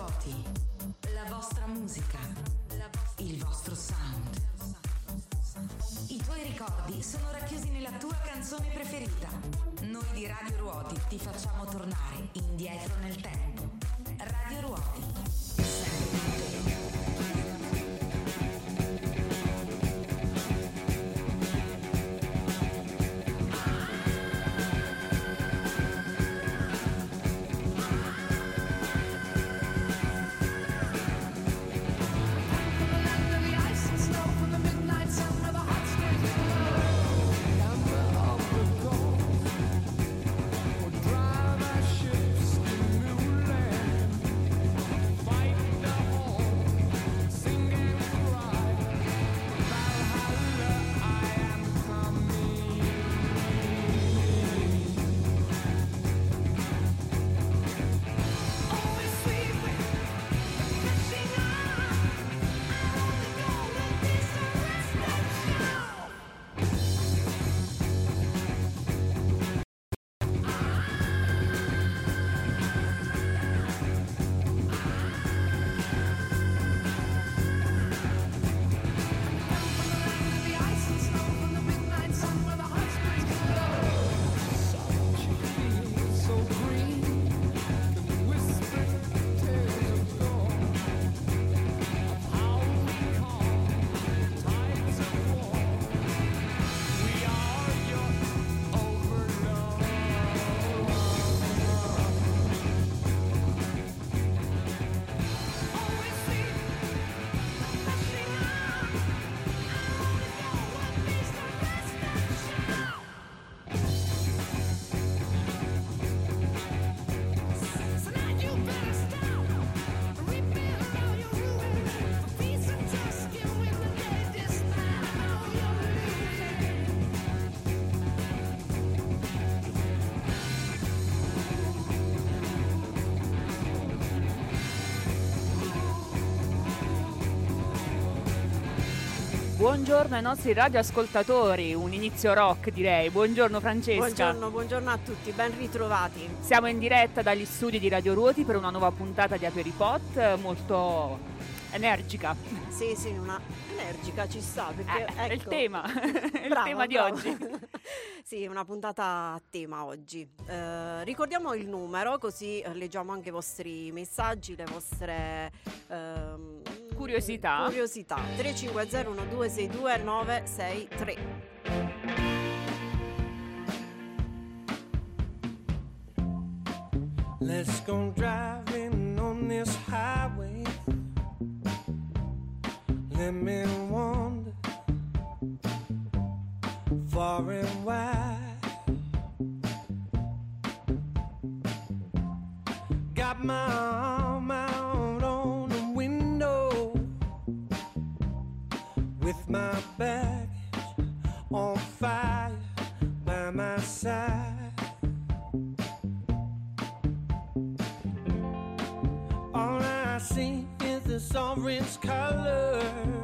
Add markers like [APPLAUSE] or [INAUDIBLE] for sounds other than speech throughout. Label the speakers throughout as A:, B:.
A: Ruoti, la vostra musica, il vostro sound. I tuoi ricordi sono racchiusi nella tua canzone preferita. Noi di Radio Ruoti ti facciamo tornare indietro nel tempo. Radio Ruoti.
B: Buongiorno ai nostri radioascoltatori, un inizio rock direi. Buongiorno Francesca.
C: Buongiorno, buongiorno a tutti, ben ritrovati.
B: Siamo in diretta dagli studi di Radio Ruoti per una nuova puntata di Aperipot eh, molto energica.
C: Sì, sì, una energica ci sta perché
B: Eh, È il
C: ecco,
B: tema, è [LAUGHS] il
C: brava,
B: tema di
C: brava.
B: oggi. [LAUGHS]
C: sì, una puntata a tema oggi. Eh, ricordiamo il numero così eh, leggiamo anche i vostri messaggi, le vostre ehm,
B: Curiosità.
C: Curiosità. 350 1262 963.
D: Let's go driving on this highway. Let me wander far and wide. Got my baggage on fire by my side. All I see is this orange color.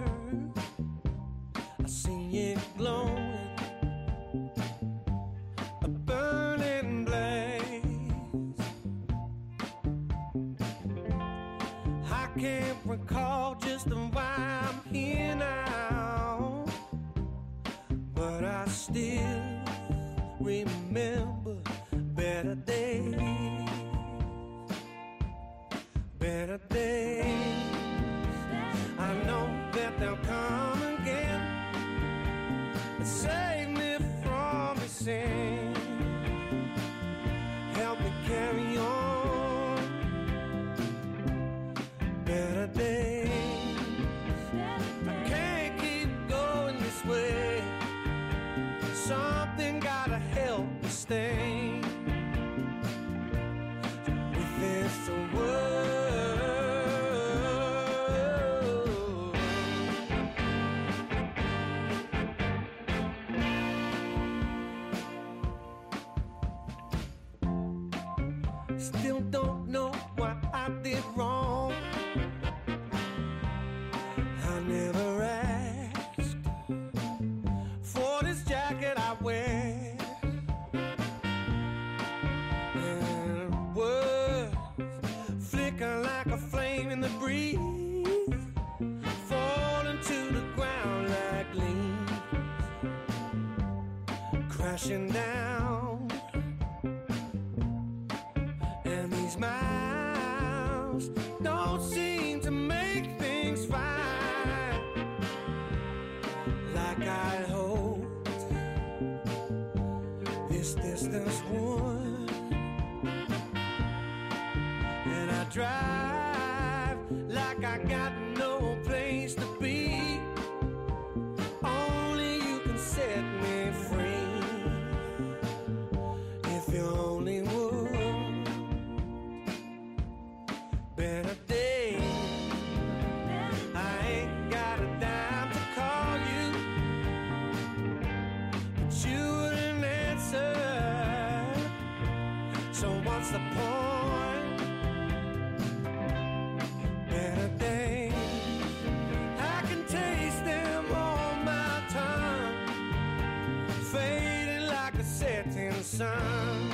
E: Setting sun.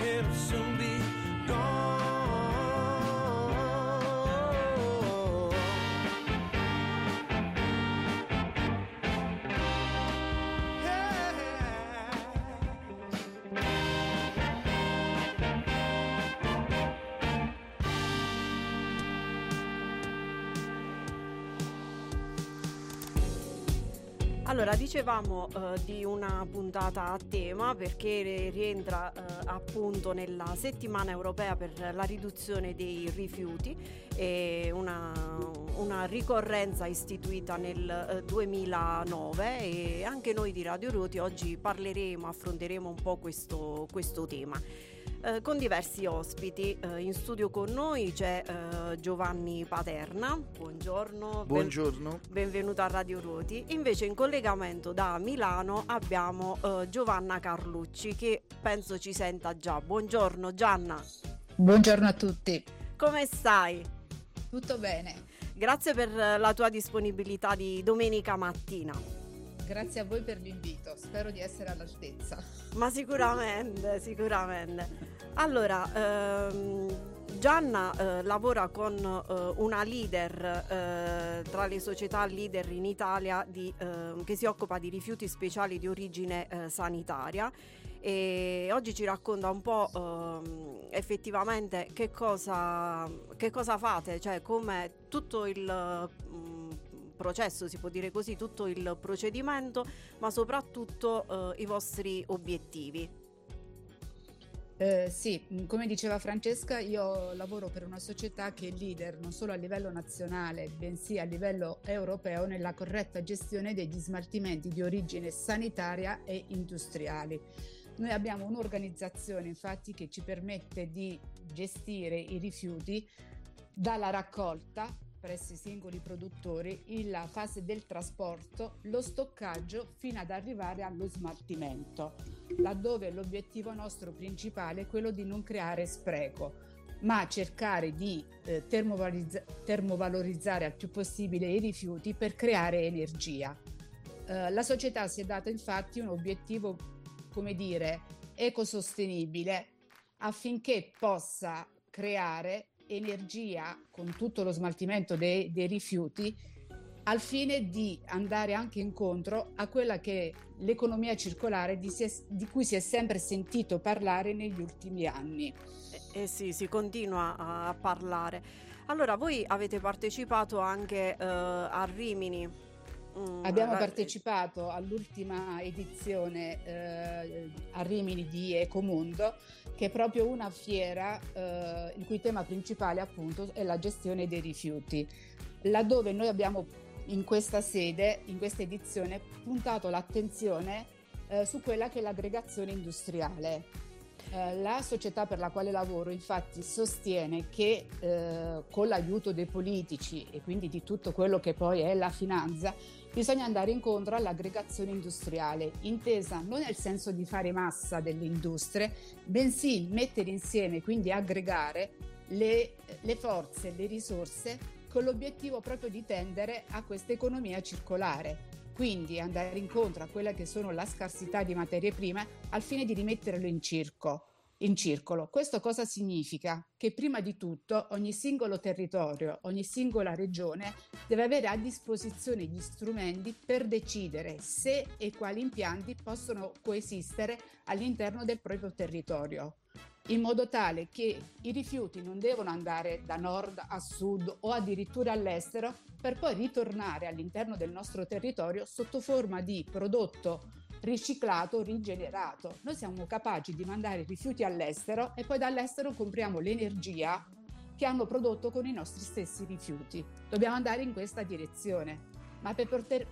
E: It'll soon
C: Allora, dicevamo eh, di una puntata a tema perché rientra eh, appunto nella settimana europea per la riduzione dei rifiuti, una, una ricorrenza istituita nel eh, 2009 e anche noi di Radio Ruoti oggi parleremo, affronteremo un po' questo, questo tema. Eh, con diversi ospiti eh, in studio con noi c'è eh, Giovanni Paterna, buongiorno. ben-
F: Buongiorno.
C: Benvenuto a Radio Ruoti. Invece in collegamento da Milano abbiamo eh, Giovanna Carlucci che penso ci senta già. Buongiorno Gianna,
G: Buongiorno a tutti,
C: come stai?
G: tutto bene?
C: Grazie per eh, la tua disponibilità di domenica mattina.
G: Grazie a voi per l'invito, spero di essere all'altezza.
C: Ma sicuramente, sicuramente. Allora, ehm, Gianna eh, lavora con eh, una leader eh, tra le società leader in Italia di, ehm, che si occupa di rifiuti speciali di origine eh, sanitaria e oggi ci racconta un po' ehm, effettivamente che cosa, che cosa fate, cioè come tutto il processo, si può dire così, tutto il procedimento, ma soprattutto eh, i vostri obiettivi.
G: Eh, sì, mh, come diceva Francesca, io lavoro per una società che è leader non solo a livello nazionale, bensì a livello europeo nella corretta gestione degli smaltimenti di origine sanitaria e industriali. Noi abbiamo un'organizzazione infatti che ci permette di gestire i rifiuti dalla raccolta presso i singoli produttori, la fase del trasporto, lo stoccaggio fino ad arrivare allo smaltimento, laddove l'obiettivo nostro principale è quello di non creare spreco, ma cercare di eh, termovalorizza- termovalorizzare al più possibile i rifiuti per creare energia. Eh, la società si è data infatti un obiettivo, come dire, ecosostenibile affinché possa creare energia con tutto lo smaltimento dei, dei rifiuti al fine di andare anche incontro a quella che è l'economia circolare di, si di cui si è sempre sentito parlare negli ultimi anni.
C: Eh, eh sì, si continua a, a parlare. Allora, voi avete partecipato anche eh, a Rimini. Mm,
G: Abbiamo
C: ra-
G: partecipato all'ultima edizione eh, a Rimini di Ecomundo, che è proprio una fiera eh, il cui tema principale appunto è la gestione dei rifiuti, laddove noi abbiamo in questa sede, in questa edizione, puntato l'attenzione eh, su quella che è l'aggregazione industriale. Eh, la società per la quale lavoro infatti sostiene che eh, con l'aiuto dei politici e quindi di tutto quello che poi è la finanza bisogna andare incontro all'aggregazione industriale, intesa non nel senso di fare massa delle industrie, bensì mettere insieme, quindi aggregare le, le forze, le risorse con l'obiettivo proprio di tendere a questa economia circolare. Quindi andare incontro a quella che sono la scarsità di materie prime al fine di rimetterlo in circo. in circolo. Questo cosa significa? Che prima di tutto ogni singolo territorio, ogni singola regione deve avere a disposizione gli strumenti per decidere se e quali impianti possono coesistere all'interno del proprio territorio in modo tale che i rifiuti non devono andare da nord a sud o addirittura all'estero per poi ritornare all'interno del nostro territorio sotto forma di prodotto riciclato, rigenerato. Noi siamo capaci di mandare i rifiuti all'estero e poi dall'estero compriamo l'energia che hanno prodotto con i nostri stessi rifiuti. Dobbiamo andare in questa direzione, ma per poter,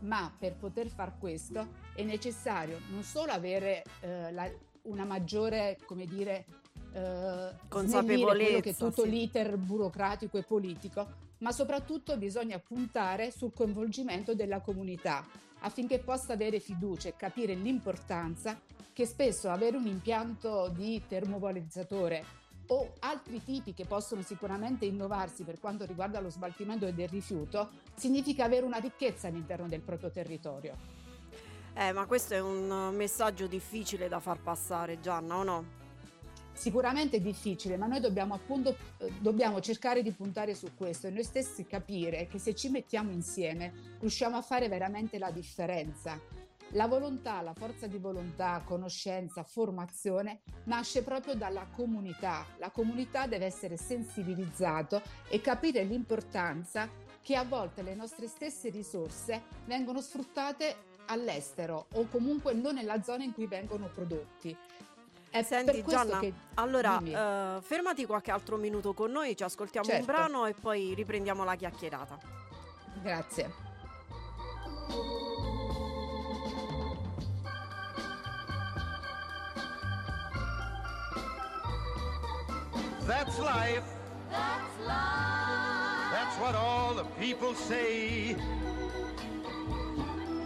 G: ma per poter far questo è necessario non solo avere eh, la, una maggiore, come dire, eh, consapevolezza che tutto sì. l'iter burocratico e politico, ma soprattutto bisogna puntare sul coinvolgimento della comunità affinché possa avere fiducia e capire l'importanza che spesso avere un impianto di termovalorizzatore o altri tipi che possono sicuramente innovarsi per quanto riguarda lo smaltimento del rifiuto, significa avere una ricchezza all'interno del proprio territorio.
C: Eh, ma questo è un messaggio difficile da far passare, Gianna, o no?
G: Sicuramente è difficile, ma noi dobbiamo appunto eh, dobbiamo cercare di puntare su questo e noi stessi capire che se ci mettiamo insieme riusciamo a fare veramente la differenza. La volontà, la forza di volontà, conoscenza, formazione nasce proprio dalla comunità. La comunità deve essere sensibilizzata e capire l'importanza che a volte le nostre stesse risorse vengono sfruttate all'estero o comunque non nella zona in cui vengono prodotti.
C: È Senti Gianna, che... allora uh, fermati qualche altro minuto con noi, ci ascoltiamo certo. un brano e poi riprendiamo la chiacchierata.
G: Grazie.
E: That's life. That's life. That's what all the people say.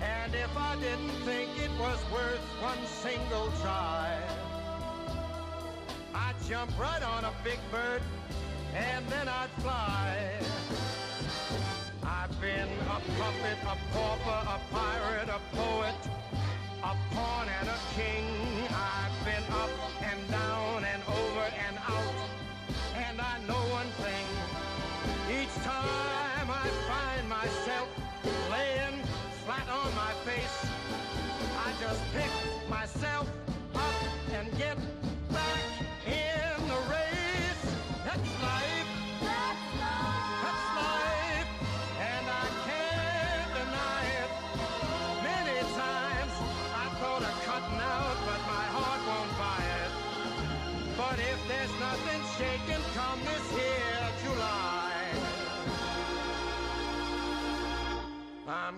E: And if I didn't think it was worth one single try, I'd jump right on a big bird and then I'd fly. I've been a puppet, a pauper, a pirate, a poet, a pawn and a king. I've been up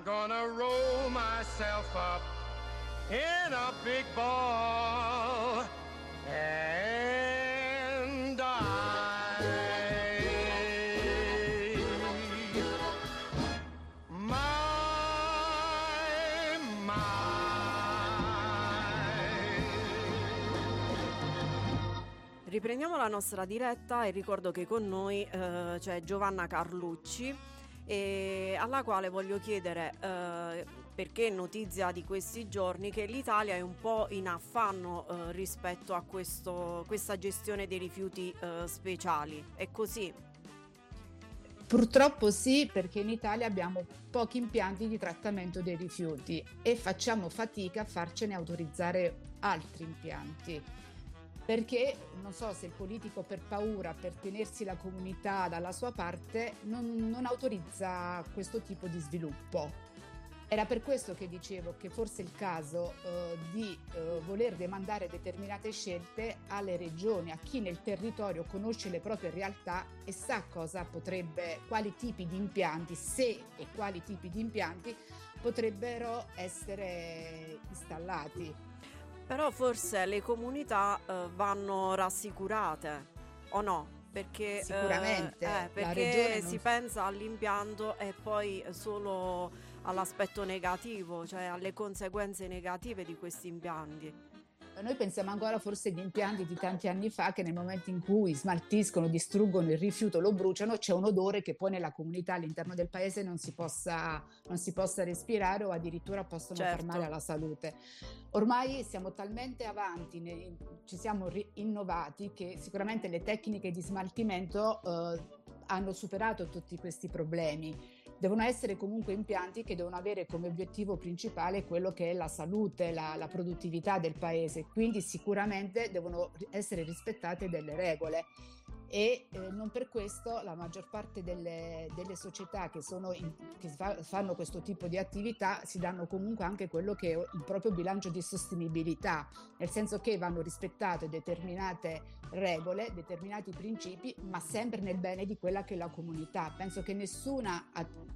E: I'm gonna roll myself up in a big ball and.
C: Riprendiamo la nostra diretta e ricordo che con noi eh, c'è Giovanna Carlucci e alla quale voglio chiedere eh, perché è notizia di questi giorni che l'Italia è un po' in affanno eh, rispetto a questo, questa gestione dei rifiuti eh, speciali. È così?
G: Purtroppo sì, perché in Italia abbiamo pochi impianti di trattamento dei rifiuti e facciamo fatica a farcene autorizzare altri impianti. Perché non so se il politico per paura, per tenersi la comunità dalla sua parte, non, non autorizza questo tipo di sviluppo. Era per questo che dicevo che forse è il caso eh, di eh, voler demandare determinate scelte alle regioni, a chi nel territorio conosce le proprie realtà e sa cosa potrebbe, quali tipi di impianti, se e quali tipi di impianti potrebbero essere installati.
C: Però forse le comunità eh, vanno rassicurate o no? Perché,
G: Sicuramente
C: eh, perché si non... pensa all'impianto e poi solo all'aspetto negativo, cioè alle conseguenze negative di questi impianti.
G: Noi pensiamo ancora forse agli impianti di tanti anni fa che nel momento in cui smaltiscono, distruggono il rifiuto, lo bruciano, c'è un odore che poi nella comunità all'interno del paese non si possa, non si possa respirare o addirittura possono certo. far male alla salute. Ormai siamo talmente avanti, ne, ci siamo innovati che sicuramente le tecniche di smaltimento eh, hanno superato tutti questi problemi devono essere comunque impianti che devono avere come obiettivo principale quello che è la salute, la, la produttività del paese, quindi sicuramente devono essere rispettate delle regole e eh, non per questo la maggior parte delle, delle società che, in, che fa, fanno questo tipo di attività si danno comunque anche quello che è il proprio bilancio di sostenibilità, nel senso che vanno rispettate determinate regole, determinati principi, ma sempre nel bene di quella che è la comunità. Penso che nessuna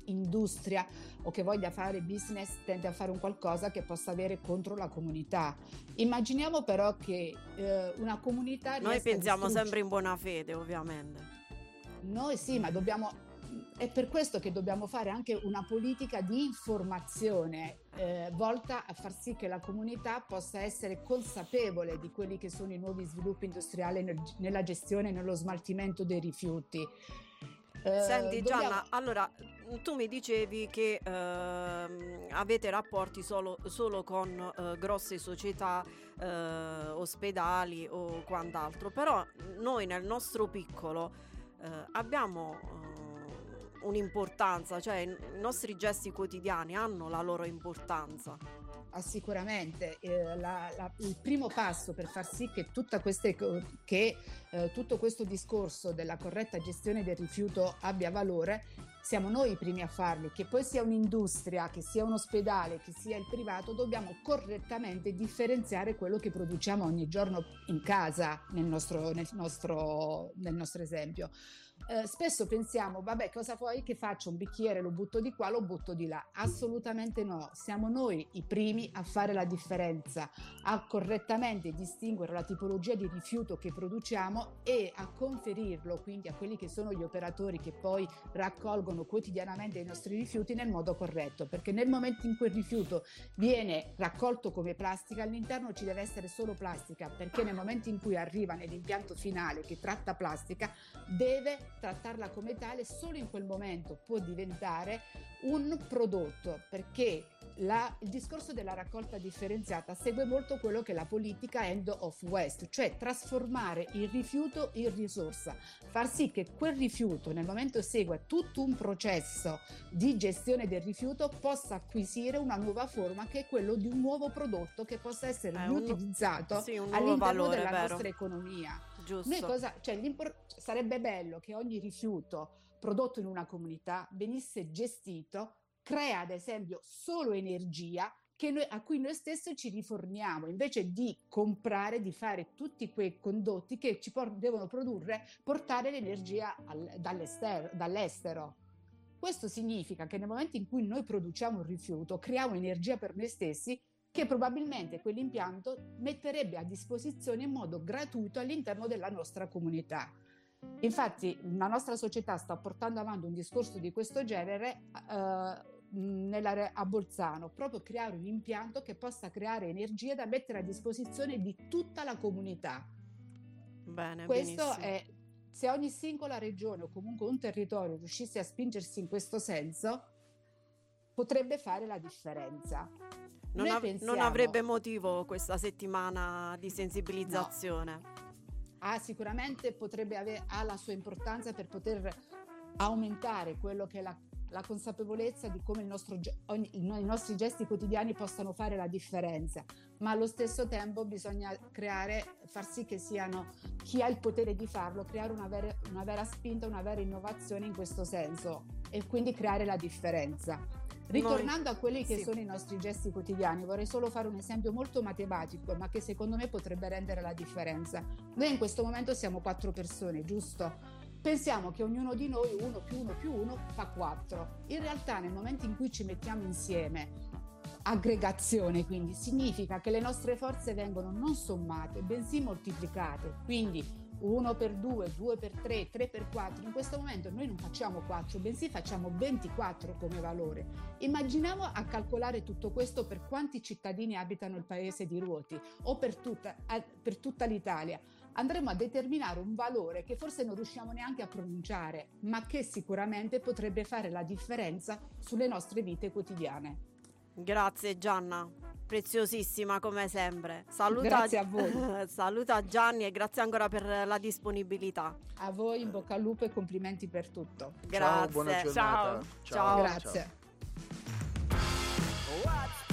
G: industria o che voglia fare business tende a fare un qualcosa che possa avere contro la comunità. Immaginiamo però che eh, una comunità...
C: Noi pensiamo sempre in buona fede, ovviamente.
G: Noi sì, ma dobbiamo è per questo che dobbiamo fare anche una politica di informazione eh, volta a far sì che la comunità possa essere consapevole di quelli che sono i nuovi sviluppi industriali nel, nella gestione e nello smaltimento dei rifiuti.
C: Eh, Senti dobbiamo... Gianna, allora tu mi dicevi che eh, avete rapporti solo, solo con eh, grosse società, eh, ospedali o quant'altro, però noi nel nostro piccolo eh, abbiamo eh, un'importanza, cioè i nostri gesti quotidiani hanno la loro importanza.
G: Ah, sicuramente. Eh, la, la, il primo passo per far sì che, queste, che eh, tutto questo discorso della corretta gestione del rifiuto abbia valore siamo noi i primi a farli, che poi sia un'industria, che sia un ospedale, che sia il privato, dobbiamo correttamente differenziare quello che produciamo ogni giorno in casa, nel nostro, nel nostro, nel nostro esempio eh, spesso pensiamo, vabbè, cosa vuoi che faccio? Un bicchiere lo butto di qua, lo butto di là. Assolutamente no, siamo noi i primi a fare la differenza, a correttamente distinguere la tipologia di rifiuto che produciamo e a conferirlo quindi a quelli che sono gli operatori che poi raccolgono quotidianamente i nostri rifiuti nel modo corretto, perché nel momento in cui il rifiuto viene raccolto come plastica, all'interno ci deve essere solo plastica, perché nel momento in cui arriva nell'impianto finale che tratta plastica, deve trattarla come tale, solo in quel momento può diventare un prodotto, perché la, il discorso della raccolta differenziata segue molto quello che è la politica end of waste, cioè trasformare il rifiuto in risorsa, far sì che quel rifiuto nel momento segua tutto un processo di gestione del rifiuto possa acquisire una nuova forma che è quello di un nuovo prodotto che possa essere riutilizzato sì, all'interno valore, della nostra economia.
C: Giusto.
G: Cosa, cioè, sarebbe bello che ogni rifiuto prodotto in una comunità venisse gestito, crea ad esempio solo energia noi, a cui noi stessi ci riforniamo, invece di comprare, di fare tutti quei condotti che ci por- devono produrre, portare l'energia al, dall'estero. Questo significa che nel momento in cui noi produciamo un rifiuto, creiamo energia per noi stessi che probabilmente quell'impianto metterebbe a disposizione in modo gratuito all'interno della nostra comunità. Infatti la nostra società sta portando avanti un discorso di questo genere eh, nella, a Bolzano, proprio creare un impianto che possa creare energia da mettere a disposizione di tutta la comunità.
C: Bene,
G: Questo benissimo. è se ogni singola regione o comunque un territorio riuscisse a spingersi in questo senso, potrebbe fare la differenza.
C: Non, av-
G: pensiamo-
C: non avrebbe motivo questa settimana di sensibilizzazione.
G: Ah, sicuramente potrebbe avere, ha la sua importanza per poter aumentare quello che è la, la consapevolezza di come nostro ogni- i no- i nostri gesti quotidiani possano fare la differenza, ma allo stesso tempo bisogna creare, far sì che siano chi ha il potere di farlo, creare una vera, una vera spinta, una vera innovazione in questo senso e quindi creare la differenza. Ritornando a quelli che
C: sì.
G: sono i nostri gesti quotidiani, vorrei solo fare un esempio molto matematico, ma che secondo me potrebbe rendere la differenza. Noi in questo momento siamo quattro persone, giusto? Pensiamo che ognuno di noi, uno più uno più uno, fa quattro. In realtà nel momento in cui ci mettiamo insieme, aggregazione quindi, significa che le nostre forze vengono non sommate, bensì moltiplicate. Quindi 1 per 2, 2 per 3, 3 per 4. In questo momento noi non facciamo 4, bensì facciamo 24 come valore. Immaginiamo a calcolare tutto questo per quanti cittadini abitano il paese di Ruoti o per tutta, a- per tutta l'Italia. Andremo a determinare un valore che forse non riusciamo neanche a pronunciare, ma che sicuramente potrebbe fare la differenza sulle nostre vite quotidiane.
C: Grazie Gianna, preziosissima come sempre. Saluta,
G: Grazie a voi. [LAUGHS]
C: saluta Gianni e grazie ancora per la disponibilità.
G: A voi in bocca al lupo e complimenti per tutto.
C: Grazie.
F: Ciao, buona giornata.
B: Ciao.
C: Ciao.
G: Grazie.
H: What's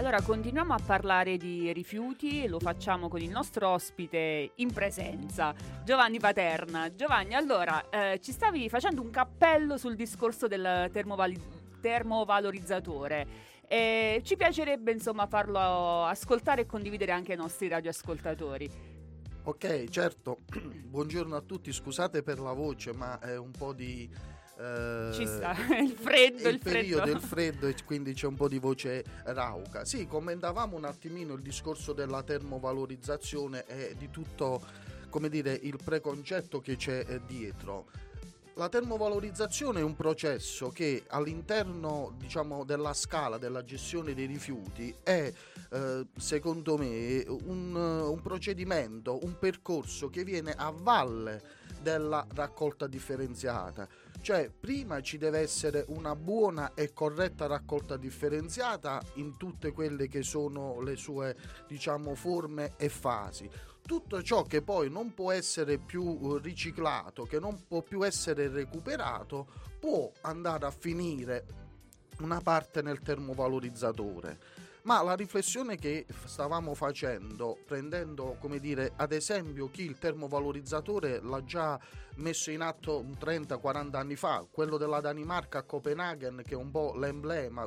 B: Allora, continuiamo a parlare di rifiuti e lo facciamo con il nostro ospite in presenza, Giovanni Paterna. Giovanni, allora, eh, ci stavi facendo un cappello sul discorso del termovali- termovalorizzatore. E ci piacerebbe insomma farlo ascoltare e condividere anche ai nostri radioascoltatori.
F: Ok, certo. [CLEARS THROAT] Buongiorno a tutti, scusate per la voce, ma è un po' di... eh,
B: Ci sta, [LAUGHS] il freddo,
F: il,
B: il
F: periodo
B: freddo.
F: del freddo e quindi c'è un po' di voce rauca. Sì, commentavamo un attimino il discorso della termovalorizzazione e di tutto, come dire, il preconcetto che c'è eh, dietro. La termovalorizzazione è un processo che all'interno diciamo, della scala della gestione dei rifiuti è eh, secondo me un, un procedimento, un percorso che viene a valle della raccolta differenziata. Cioè, prima ci deve essere una buona e corretta raccolta differenziata in tutte quelle che sono le sue, diciamo, forme e fasi. Tutto ciò che poi non può essere più eh, riciclato, che non può più essere recuperato, può andare a finire una parte nel termovalorizzatore. Ma la riflessione che stavamo facendo, prendendo come dire ad esempio chi il termovalorizzatore l'ha già messo in atto 30-40 anni fa, quello della Danimarca a Copenaghen che è un po' l'emblema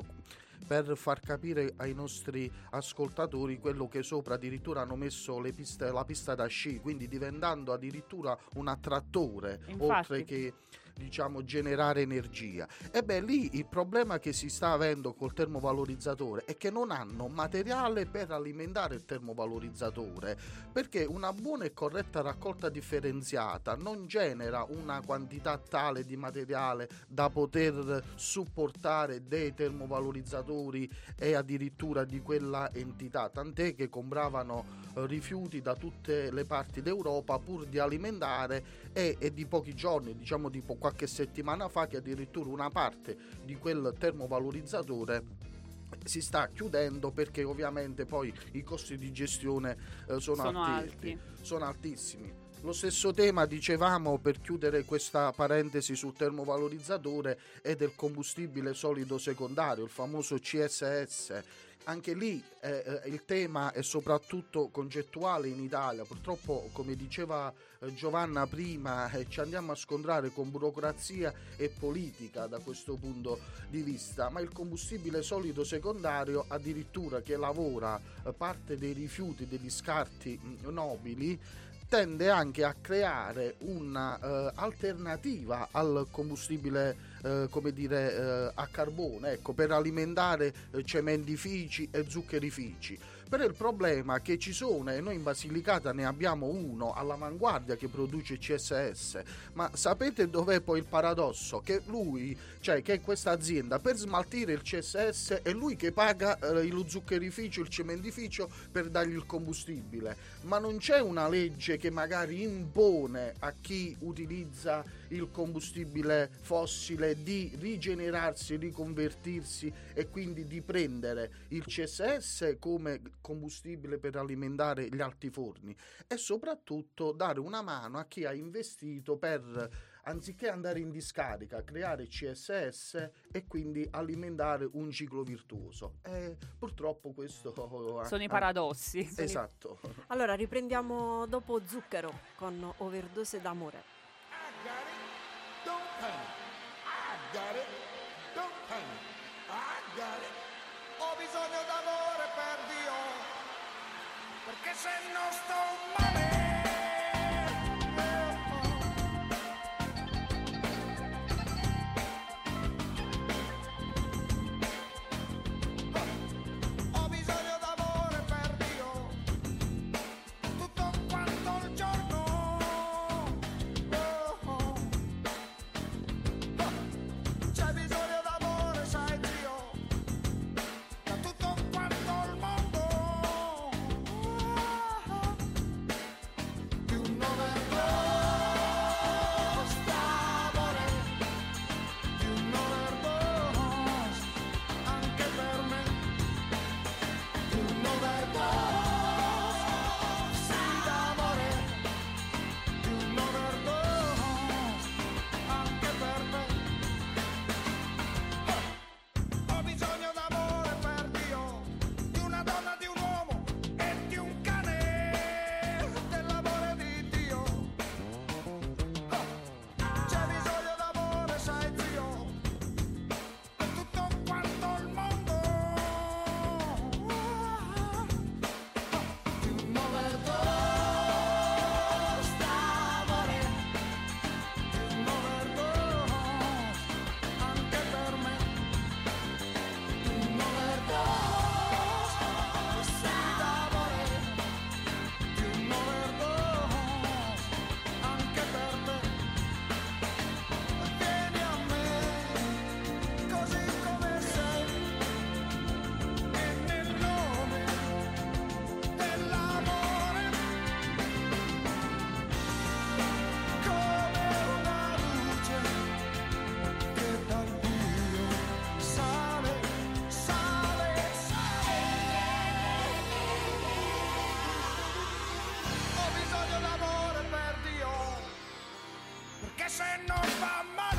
F: per far capire ai nostri ascoltatori quello che sopra addirittura hanno messo le piste- la pista da sci, quindi diventando addirittura un attrattore
B: Infatti.
F: oltre che diciamo generare energia. E beh, lì il problema che si sta avendo col termovalorizzatore è che non hanno materiale per alimentare il termovalorizzatore, perché una buona e corretta raccolta differenziata non genera una quantità tale di materiale da poter supportare dei termovalorizzatori e addirittura di quella entità, tant'è che compravano eh, rifiuti da tutte le parti d'Europa pur di alimentare e, e di pochi giorni, diciamo di po- qualche settimana fa, che addirittura una parte di quel termovalorizzatore si sta chiudendo perché ovviamente poi i costi di gestione eh, sono,
B: Sono
F: altissimi,
B: alti.
F: sono altissimi. Lo stesso tema dicevamo per chiudere questa parentesi sul termovalorizzatore è del combustibile solido secondario, il famoso CSS. Anche lì eh, eh, il tema è soprattutto concettuale in Italia. Purtroppo, come diceva eh, Giovanna prima, eh, ci andiamo a scontrare con burocrazia e politica da questo punto di vista, ma il combustibile solido secondario addirittura che lavora eh, parte dei rifiuti, degli scarti mh, nobili, tende anche a creare un'alternativa al combustibile eh, come dire eh, a carbone ecco per alimentare eh, cementifici e zuccherifici. Però il problema che ci sono e noi in Basilicata ne abbiamo uno all'avanguardia che produce CSS ma sapete dov'è poi il paradosso? Che lui cioè che questa azienda per smaltire il CSS è lui che paga eh, lo zuccherificio il cementificio per dargli il combustibile. Ma non c'è una legge che magari impone a chi utilizza il combustibile fossile di rigenerarsi, riconvertirsi e quindi di prendere il CSS come combustibile per alimentare gli altiforni e soprattutto dare una mano a chi ha investito per anziché andare in discarica, creare CSS e quindi alimentare un ciclo virtuoso. E purtroppo questo
B: Sono i
F: ah,
B: paradossi.
F: Esatto.
C: Allora riprendiamo dopo Zucchero con Overdose d'amore.
H: Got it, don't panic. I got it. Ho bisogno d'amore per Dio, perché se non sto male. man on my mind.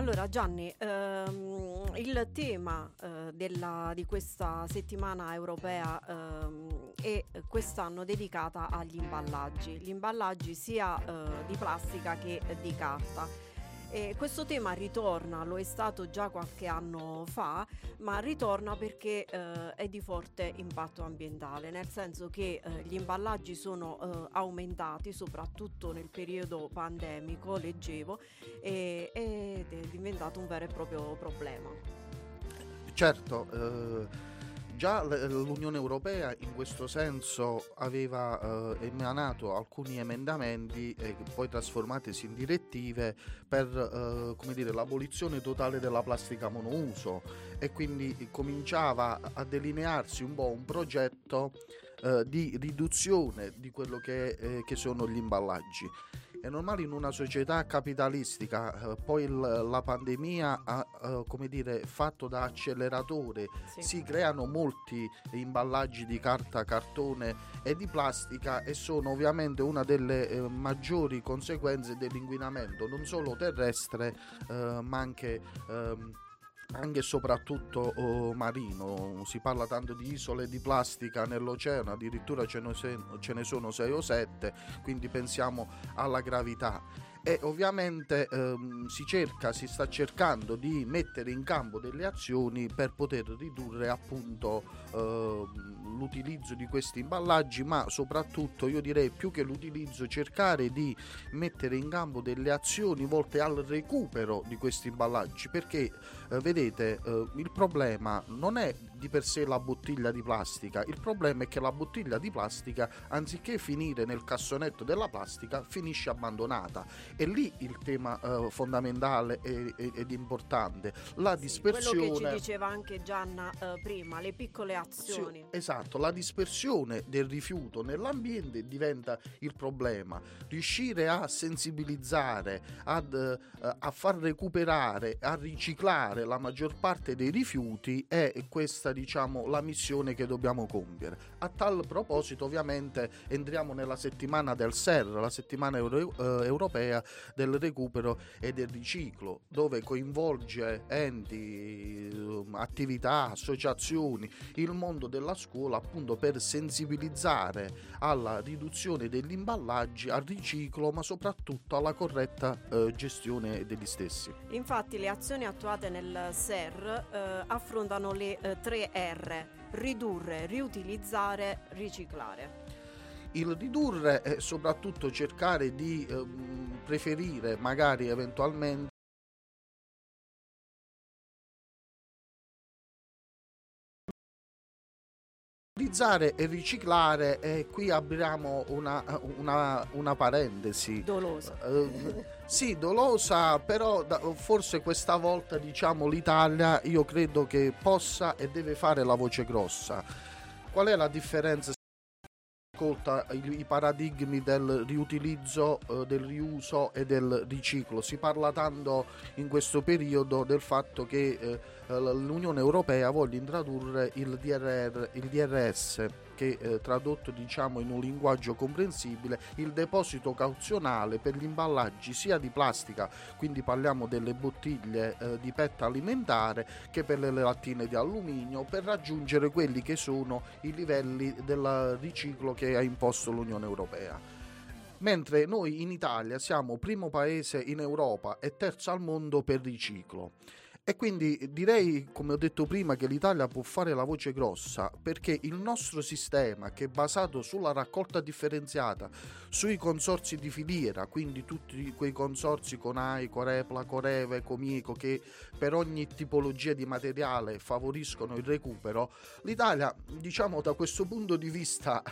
C: Allora Gianni, ehm, il tema eh, della- di questa settimana europea ehm, è quest'anno dedicata agli imballaggi, gli imballaggi sia eh, di plastica che di carta. E questo tema ritorna, lo è stato già qualche anno fa, ma ritorna perché eh, è di forte impatto ambientale, nel senso che eh, gli imballaggi sono eh, aumentati soprattutto nel periodo pandemico, leggevo, e- ed è diventato un vero e proprio problema.
F: Certo, eh, già l- l'Unione Europea in questo senso aveva eh, emanato alcuni emendamenti e poi trasformatisi in direttive per eh, dire, l'abolizione totale della plastica monouso e quindi cominciava a delinearsi un po' un progetto eh, di riduzione di quello che, eh, che sono gli imballaggi. È normale in una società capitalistica, eh, poi il- la pandemia ha eh, come dire, fatto da acceleratore,
C: Sì.
F: si creano molti imballaggi di carta, cartone e di plastica e sono ovviamente una delle eh, maggiori conseguenze dell'inquinamento, non solo terrestre eh, ma anche... ehm, anche e soprattutto oh, marino, si parla tanto di isole di plastica nell'oceano, addirittura ce ne, sono 6 o 7, quindi pensiamo alla gravità. E ovviamente ehm, si cerca, si sta cercando di mettere in campo delle azioni per poter ridurre appunto ehm, l'utilizzo di questi imballaggi, ma soprattutto io direi più che l'utilizzo cercare di mettere in campo delle azioni volte al recupero di questi imballaggi, perché eh, vedete eh, il problema non è di per sé la bottiglia di plastica, il problema è che la bottiglia di plastica anziché finire nel cassonetto della plastica finisce abbandonata e lì il tema eh, fondamentale ed importante, la
C: Sì, quello
F: dispersione
C: che ci diceva anche Gianna eh, prima, le piccole azioni.
F: sì, esatto, la dispersione del rifiuto nell'ambiente diventa il problema. Riuscire a sensibilizzare, ad, eh, a far recuperare, a riciclare la maggior parte dei rifiuti è questa, diciamo, la missione che dobbiamo compiere. A tal proposito, ovviamente, entriamo nella settimana del SER, la settimana euro- eh, europea del recupero e del riciclo, dove coinvolge enti, eh, attività, associazioni, il mondo della scuola appunto per sensibilizzare alla riduzione degli imballaggi, al riciclo, ma soprattutto alla corretta eh, gestione degli stessi.
C: Infatti le azioni attuate nel SER eh, affrontano le eh, tre R, ridurre, riutilizzare, riciclare.
F: Il ridurre e soprattutto cercare di ehm, preferire magari eventualmente utilizzare e riciclare e qui apriamo una, una, una parentesi
C: Dolosa.
F: Eh, sì, dolosa, però da- forse questa volta diciamo l'Italia io credo che possa e deve fare la voce grossa. Qual è la differenza? Se Ascolta i, i paradigmi del riutilizzo, eh, del riuso e del riciclo. Si parla tanto in questo periodo del fatto che eh, l'Unione Europea voglia introdurre il, DRR, il DRS che eh, tradotto diciamo in un linguaggio comprensibile il deposito cauzionale per gli imballaggi sia di plastica quindi parliamo delle bottiglie eh, di PET alimentare che per le lattine di alluminio per raggiungere quelli che sono i livelli del riciclo che ha imposto l'Unione Europea mentre noi in Italia siamo primo paese in Europa e terzo al mondo per riciclo. E quindi direi, come ho detto prima, che l'Italia può fare la voce grossa perché il nostro sistema, che è basato sulla raccolta differenziata, sui consorzi di filiera, quindi tutti quei consorzi Conai, Corepla, Coreve, Comico, che per ogni tipologia di materiale favoriscono il recupero, l'Italia, diciamo da questo punto di vista,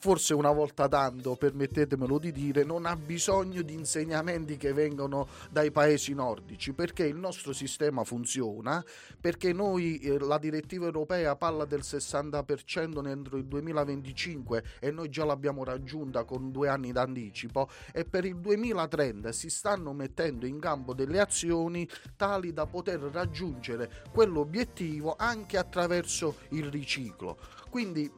F: forse una volta tanto, permettetemelo di dire, non ha bisogno di insegnamenti che vengono dai paesi nordici, perché il nostro sistema funziona, perché noi eh, la direttiva europea parla del 60% entro il 2025 e noi già l'abbiamo raggiunta con due anni d'anticipo e per il 2030 si stanno mettendo in campo delle azioni tali da poter raggiungere quell'obiettivo anche attraverso il riciclo. Quindi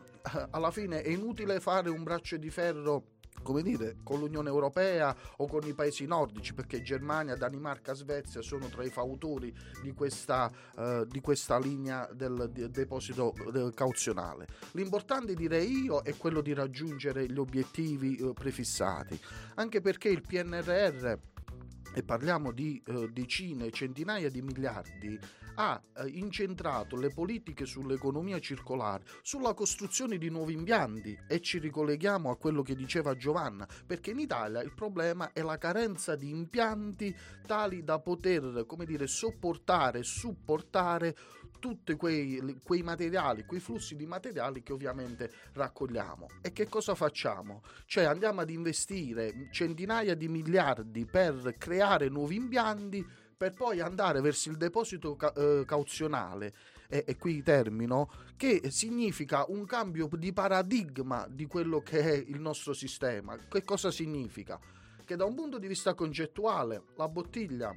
F: alla fine è inutile fare un braccio di ferro come dire, con l'Unione Europea o con i paesi nordici, perché Germania, Danimarca, Svezia sono tra i fautori di questa, eh, di questa linea del, del deposito eh, cauzionale. L'importante, direi io, è quello di raggiungere gli obiettivi eh, prefissati, anche perché il PNRR e parliamo di eh, decine, centinaia di miliardi, ha eh, incentrato le politiche sull'economia circolare, sulla costruzione di nuovi impianti e ci ricolleghiamo a quello che diceva Giovanna, perché in Italia il problema è la carenza di impianti tali da poter, come dire, sopportare, supportare tutti quei, quei materiali, quei flussi di materiali che ovviamente raccogliamo. E che cosa facciamo? Cioè andiamo ad investire centinaia di miliardi per creare nuovi impianti per poi andare verso il deposito ca- eh, cauzionale e, e qui termino, che significa un cambio di paradigma di quello che è il nostro sistema. Che cosa significa? Che da un punto di vista concettuale la bottiglia,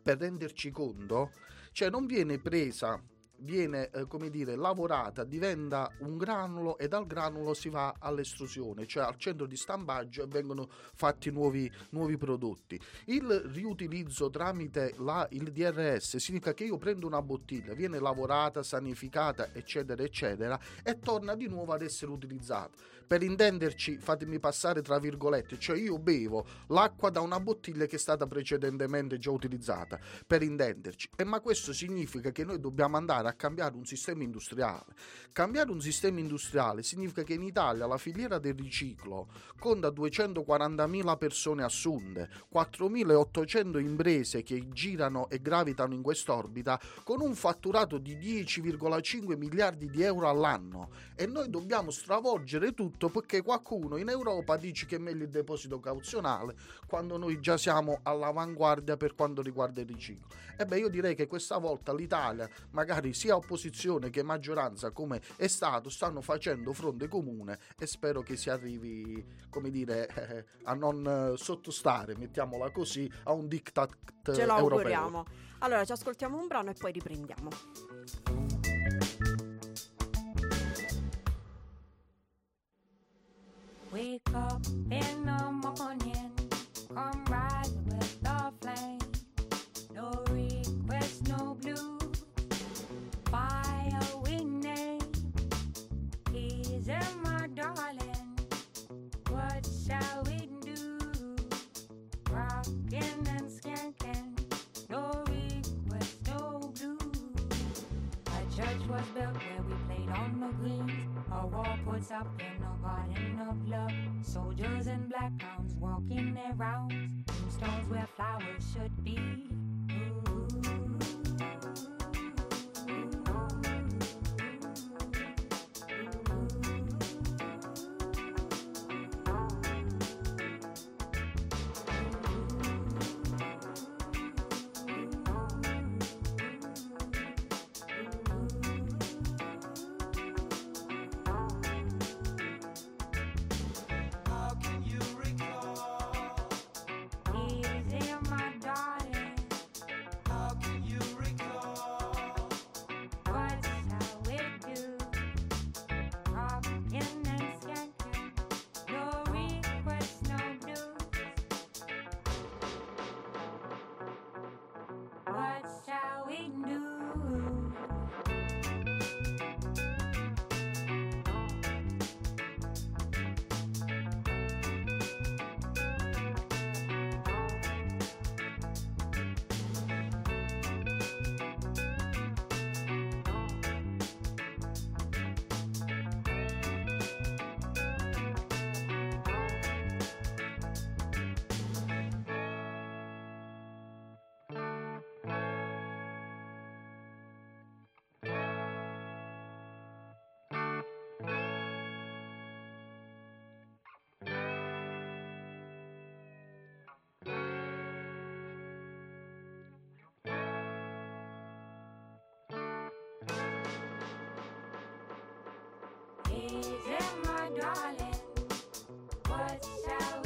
F: per renderci conto, cioè non viene presa viene eh, come dire lavorata diventa un granulo e dal granulo si va all'estrusione cioè al centro di stampaggio e vengono fatti nuovi, nuovi prodotti. Il riutilizzo tramite la, il DRS significa che io prendo una bottiglia viene lavorata sanificata eccetera eccetera e torna di nuovo ad essere utilizzata per intenderci fatemi passare tra virgolette cioè io bevo l'acqua da una bottiglia che è stata precedentemente già utilizzata per intenderci e ma questo significa che noi dobbiamo andare a cambiare un sistema industriale. Cambiare un sistema industriale significa che in Italia la filiera del riciclo conta 240.000 persone assunte, 4.800 imprese che girano e gravitano in quest'orbita con un fatturato di 10,5 miliardi di euro all'anno e noi dobbiamo stravolgere tutto perché qualcuno in Europa dice che è meglio il deposito cauzionale quando noi già siamo all'avanguardia per quanto riguarda il riciclo. E beh, io direi che questa volta l'Italia, magari sia opposizione che maggioranza come è stato, stanno facendo fronte comune e spero che si arrivi, come dire, eh, [LAUGHS] a non sottostare, mettiamola così, a un diktat
C: Ce lo
F: europeo.
C: auguriamo. Allora, ci ascoltiamo un brano e poi riprendiamo.
I: Wake up in the morning, come rise with the flame. No request, no blue. Fire we name. Easy, my darling. What shall we do? Rockin' and skanking. No request, no blue. A church was built where we played on the green. A wall puts up in a garden of love. Soldiers and black hounds walking their rounds. Tombstones where flowers should be. Easy, my darling. What shall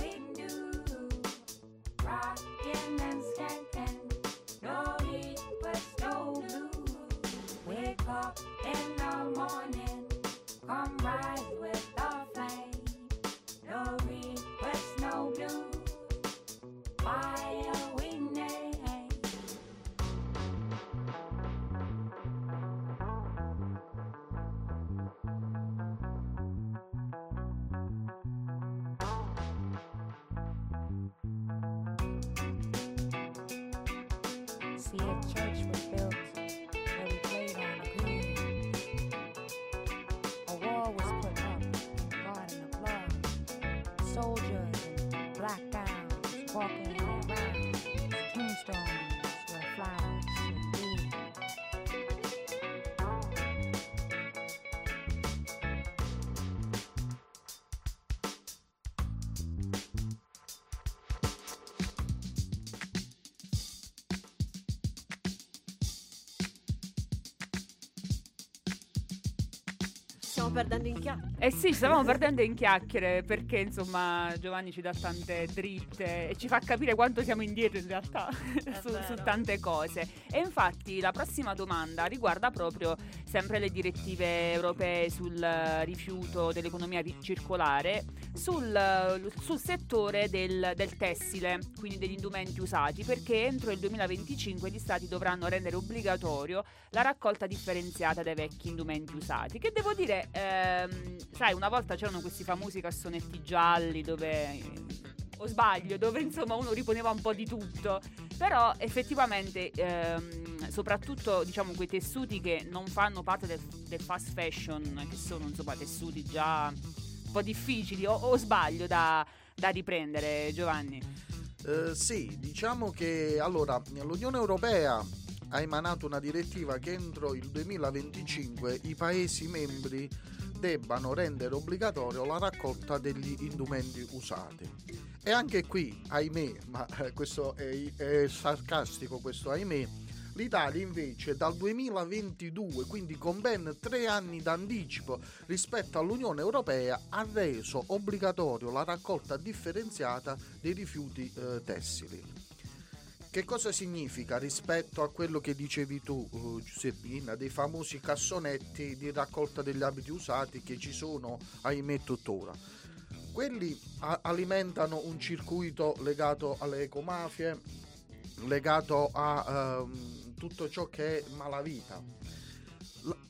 I: see, a church was built
C: Stiamo perdendo in chiaro.
B: Eh sì, stavamo perdendo in chiacchiere perché insomma Giovanni ci dà tante dritte e ci fa capire quanto siamo indietro in realtà [LAUGHS] su, su tante cose. E infatti la prossima domanda riguarda proprio sempre le direttive europee sul rifiuto dell'economia circolare, sul, sul settore del, del tessile, quindi degli indumenti usati, perché entro il 2025 gli stati dovranno rendere obbligatorio la raccolta differenziata dei vecchi indumenti usati. Che devo dire, ehm, sai, una volta c'erano questi famosi cassonetti gialli dove. O sbaglio, dove insomma uno riponeva un po' di tutto. Però effettivamente, ehm, soprattutto diciamo quei tessuti che non fanno parte del, del fast fashion, che sono insomma tessuti già un po' difficili, o, o sbaglio da, da riprendere, Giovanni.
F: Eh, sì, diciamo che allora l'Unione Europea ha emanato una direttiva che entro il 2025 i Paesi membri debbano rendere obbligatorio la raccolta degli indumenti usati. E anche qui, ahimè, ma eh, questo è, è sarcastico questo ahimè, l'Italia invece dal 2022, quindi con ben tre anni d'anticipo rispetto all'Unione Europea, ha reso obbligatorio la raccolta differenziata dei rifiuti eh, tessili. Che cosa significa rispetto a quello che dicevi tu, eh, Giuseppina, dei famosi cassonetti di raccolta degli abiti usati che ci sono, ahimè, tuttora? Quelli a- alimentano un circuito legato alle ecomafie, legato a ehm, tutto ciò che è malavita.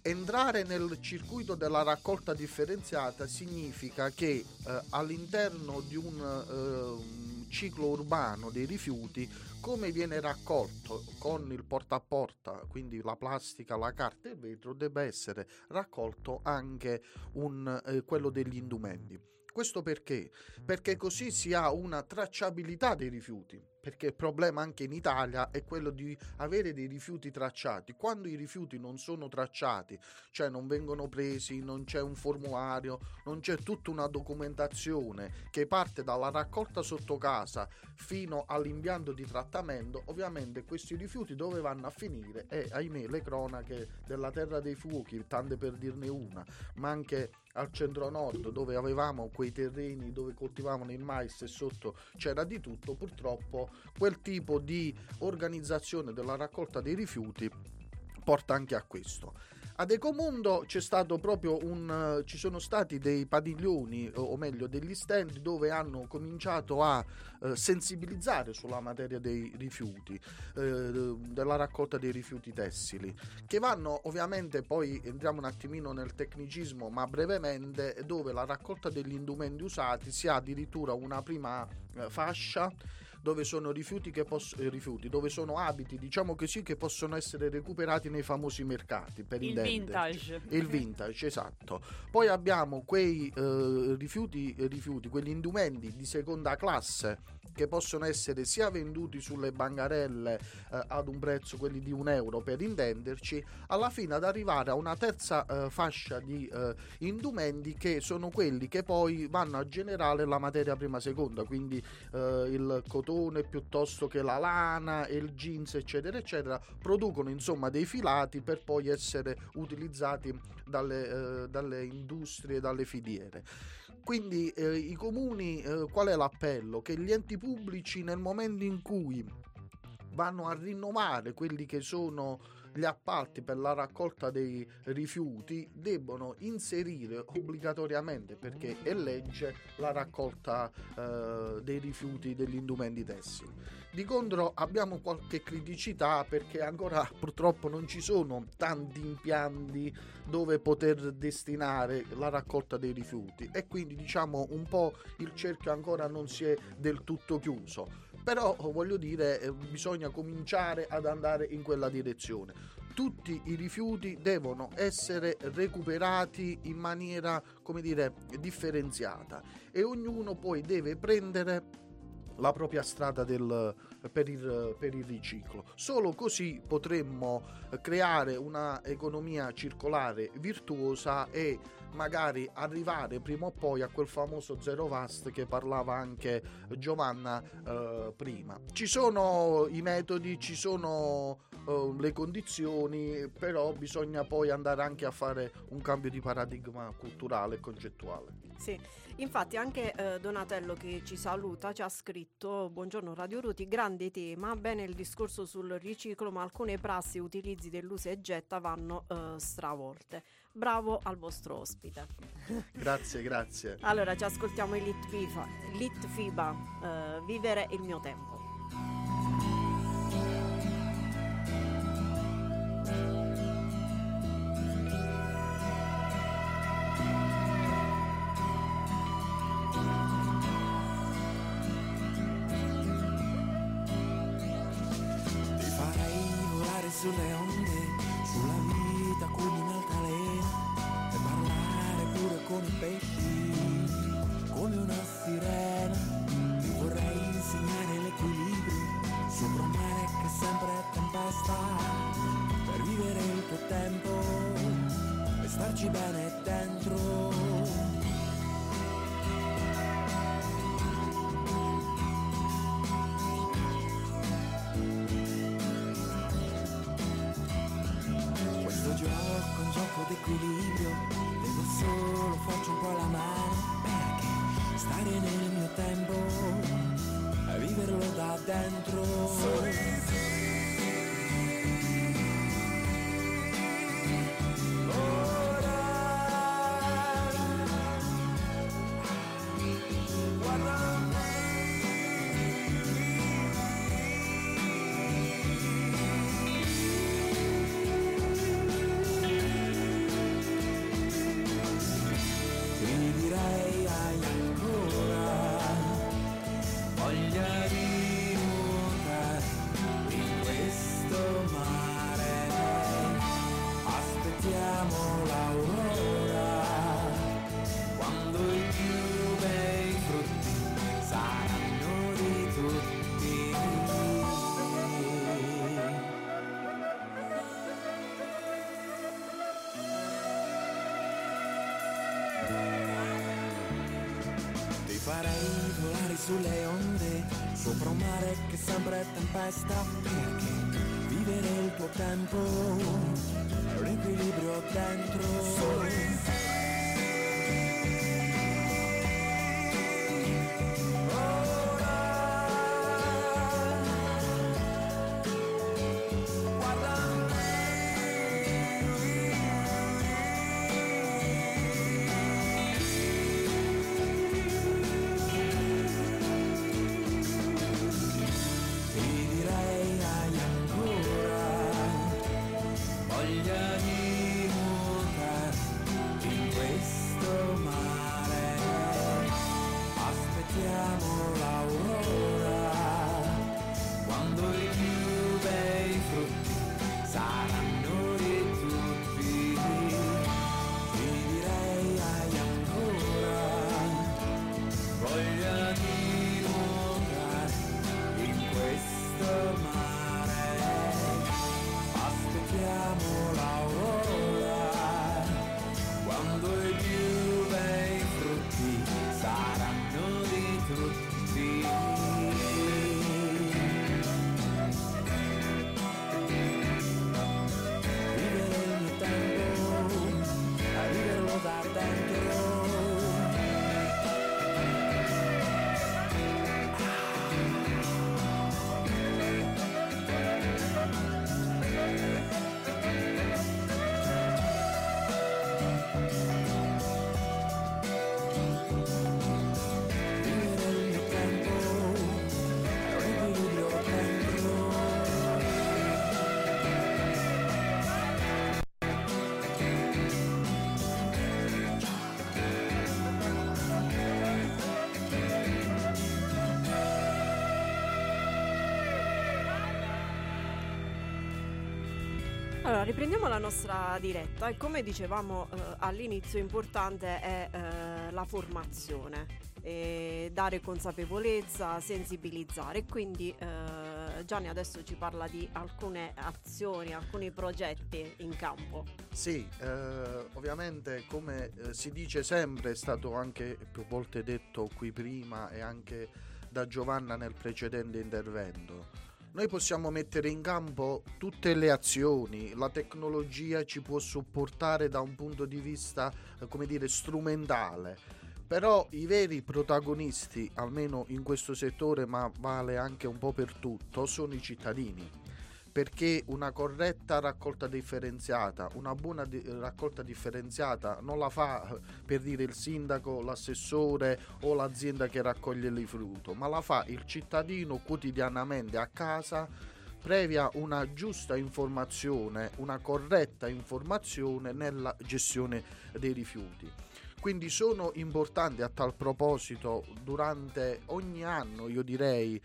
F: Entrare nel circuito della raccolta differenziata significa che eh, all'interno di un ehm, ciclo urbano dei rifiuti come viene raccolto con il porta a porta, quindi la plastica, la carta e il vetro, debba essere raccolto anche un, eh, quello degli indumenti. Questo perché? Perché così si ha una tracciabilità dei rifiuti, perché il problema anche in Italia è quello di avere dei rifiuti tracciati. Quando i rifiuti non sono tracciati, cioè non vengono presi, non c'è un formulario, non c'è tutta una documentazione che parte dalla raccolta sotto casa fino all'impianto di trattamento, ovviamente questi rifiuti dove vanno a finire? E ahimè le cronache della terra dei fuochi, tante per dirne una, ma anche al centro nord dove avevamo quei terreni dove coltivavano il mais e sotto c'era di tutto, purtroppo quel tipo di organizzazione della raccolta dei rifiuti porta anche a questo. Ad Ecomundo c'è stato proprio un ci sono stati dei padiglioni o meglio degli stand dove hanno cominciato a eh, sensibilizzare sulla materia dei rifiuti, eh, della raccolta dei rifiuti tessili, che vanno ovviamente poi entriamo un attimino nel tecnicismo, ma brevemente dove la raccolta degli indumenti usati si ha addirittura una prima eh, fascia dove sono rifiuti che possono rifiuti, dove sono abiti, diciamo così, che possono essere recuperati nei famosi mercati per
B: Il vintage.
F: Il vintage, esatto. Poi abbiamo quei eh, rifiuti, rifiuti, quegli indumenti di seconda classe che possono essere sia venduti sulle bancarelle eh, ad un prezzo, quelli di un euro per intenderci, alla fine ad arrivare a una terza eh, fascia di eh, indumenti che sono quelli che poi vanno a generare la materia prima seconda, quindi eh, il cotone piuttosto che la lana il jeans eccetera eccetera, producono insomma dei filati per poi essere utilizzati dalle, eh, dalle industrie, dalle filiere. Quindi eh, i comuni, eh, qual è l'appello? Che gli enti pubblici nel momento in cui vanno a rinnovare quelli che sono gli appalti per la raccolta dei rifiuti debbono inserire obbligatoriamente perché è legge la raccolta eh, dei rifiuti degli indumenti tessili. Di contro abbiamo qualche criticità perché ancora purtroppo non ci sono tanti impianti dove poter destinare la raccolta dei rifiuti e quindi diciamo un po' il cerchio ancora non si è del tutto chiuso però voglio dire eh, bisogna cominciare ad andare in quella direzione. Tutti i rifiuti devono essere recuperati in maniera come dire differenziata e ognuno poi deve prendere la propria strada del, per, il, per il riciclo. Solo così potremmo creare una economia circolare virtuosa e magari arrivare prima o poi a quel famoso zero vast che parlava anche Giovanna eh, prima. Ci sono i metodi, ci sono eh, le condizioni, però bisogna poi andare anche a fare un cambio di paradigma culturale e concettuale.
C: Sì, infatti anche eh, Donatello che ci saluta ci ha scritto Buongiorno Radio Ruti, grande tema, bene il discorso sul riciclo ma alcune prassi e utilizzi dell'usa e getta vanno eh, stravolte. Bravo al vostro ospite. [LAUGHS]
F: Grazie, grazie.
C: Allora ci ascoltiamo il Lit FIBA, Lit FIBA eh, Vivere il mio tempo.
J: Pesci, come una sirena. Ti vorrei insegnare l'equilibrio sopra un mare che sempre è tempesta, per vivere il tuo tempo e starci bene è tempesta, perché vivere il tuo tempo
C: riprendiamo la nostra diretta e come dicevamo eh, all'inizio importante è eh, la formazione, e dare consapevolezza, sensibilizzare. Quindi eh, Gianni adesso ci parla di alcune azioni, alcuni progetti in campo.
F: Sì, eh, ovviamente come eh, si dice sempre, è stato anche più volte detto qui prima e anche da Giovanna nel precedente intervento. Noi possiamo mettere in campo tutte le azioni, la tecnologia ci può supportare da un punto di vista, eh, come dire, strumentale, però i veri protagonisti, almeno in questo settore, ma vale anche un po' per tutto, sono i cittadini. Perché una corretta raccolta differenziata, una buona di- raccolta differenziata non la fa eh, per dire il sindaco, l'assessore o l'azienda che raccoglie il rifiuto, ma la fa il cittadino quotidianamente a casa previa una giusta informazione, una corretta informazione nella gestione dei rifiuti. Quindi sono importanti a tal proposito durante ogni anno, io direi,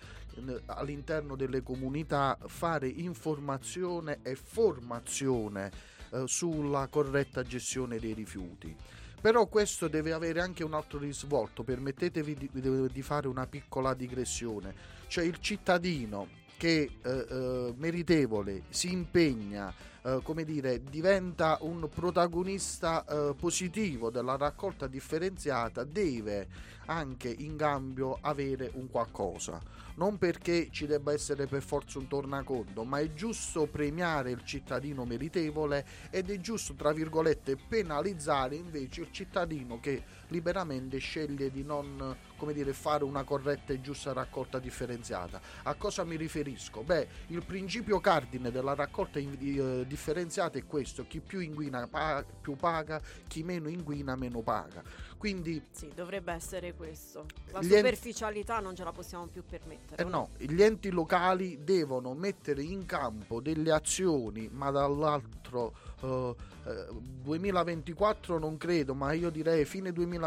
F: all'interno delle comunità fare informazione e formazione eh, sulla corretta gestione dei rifiuti. Però questo deve avere anche un altro risvolto, permettetevi di, di- fare una piccola digressione, cioè il cittadino che eh, eh, meritevole si impegna, eh, come dire, diventa un protagonista eh, positivo della raccolta differenziata, deve anche in cambio avere un qualcosa. Non perché ci debba essere per forza un tornaconto, ma è giusto premiare il cittadino meritevole ed è giusto, tra virgolette, penalizzare invece il cittadino che liberamente sceglie di non come dire, fare una corretta e giusta raccolta differenziata. A cosa mi riferisco? Beh, il principio cardine della raccolta eh, differenziata è questo: chi più inquina pa- più paga, chi meno inquina meno paga. Quindi
C: Sì, dovrebbe essere questo. La superficialità non ce la possiamo più permettere.
F: Eh no, gli enti locali devono mettere in campo delle azioni, ma dall'altro eh, eh, 2024 non credo, ma io direi fine 2024,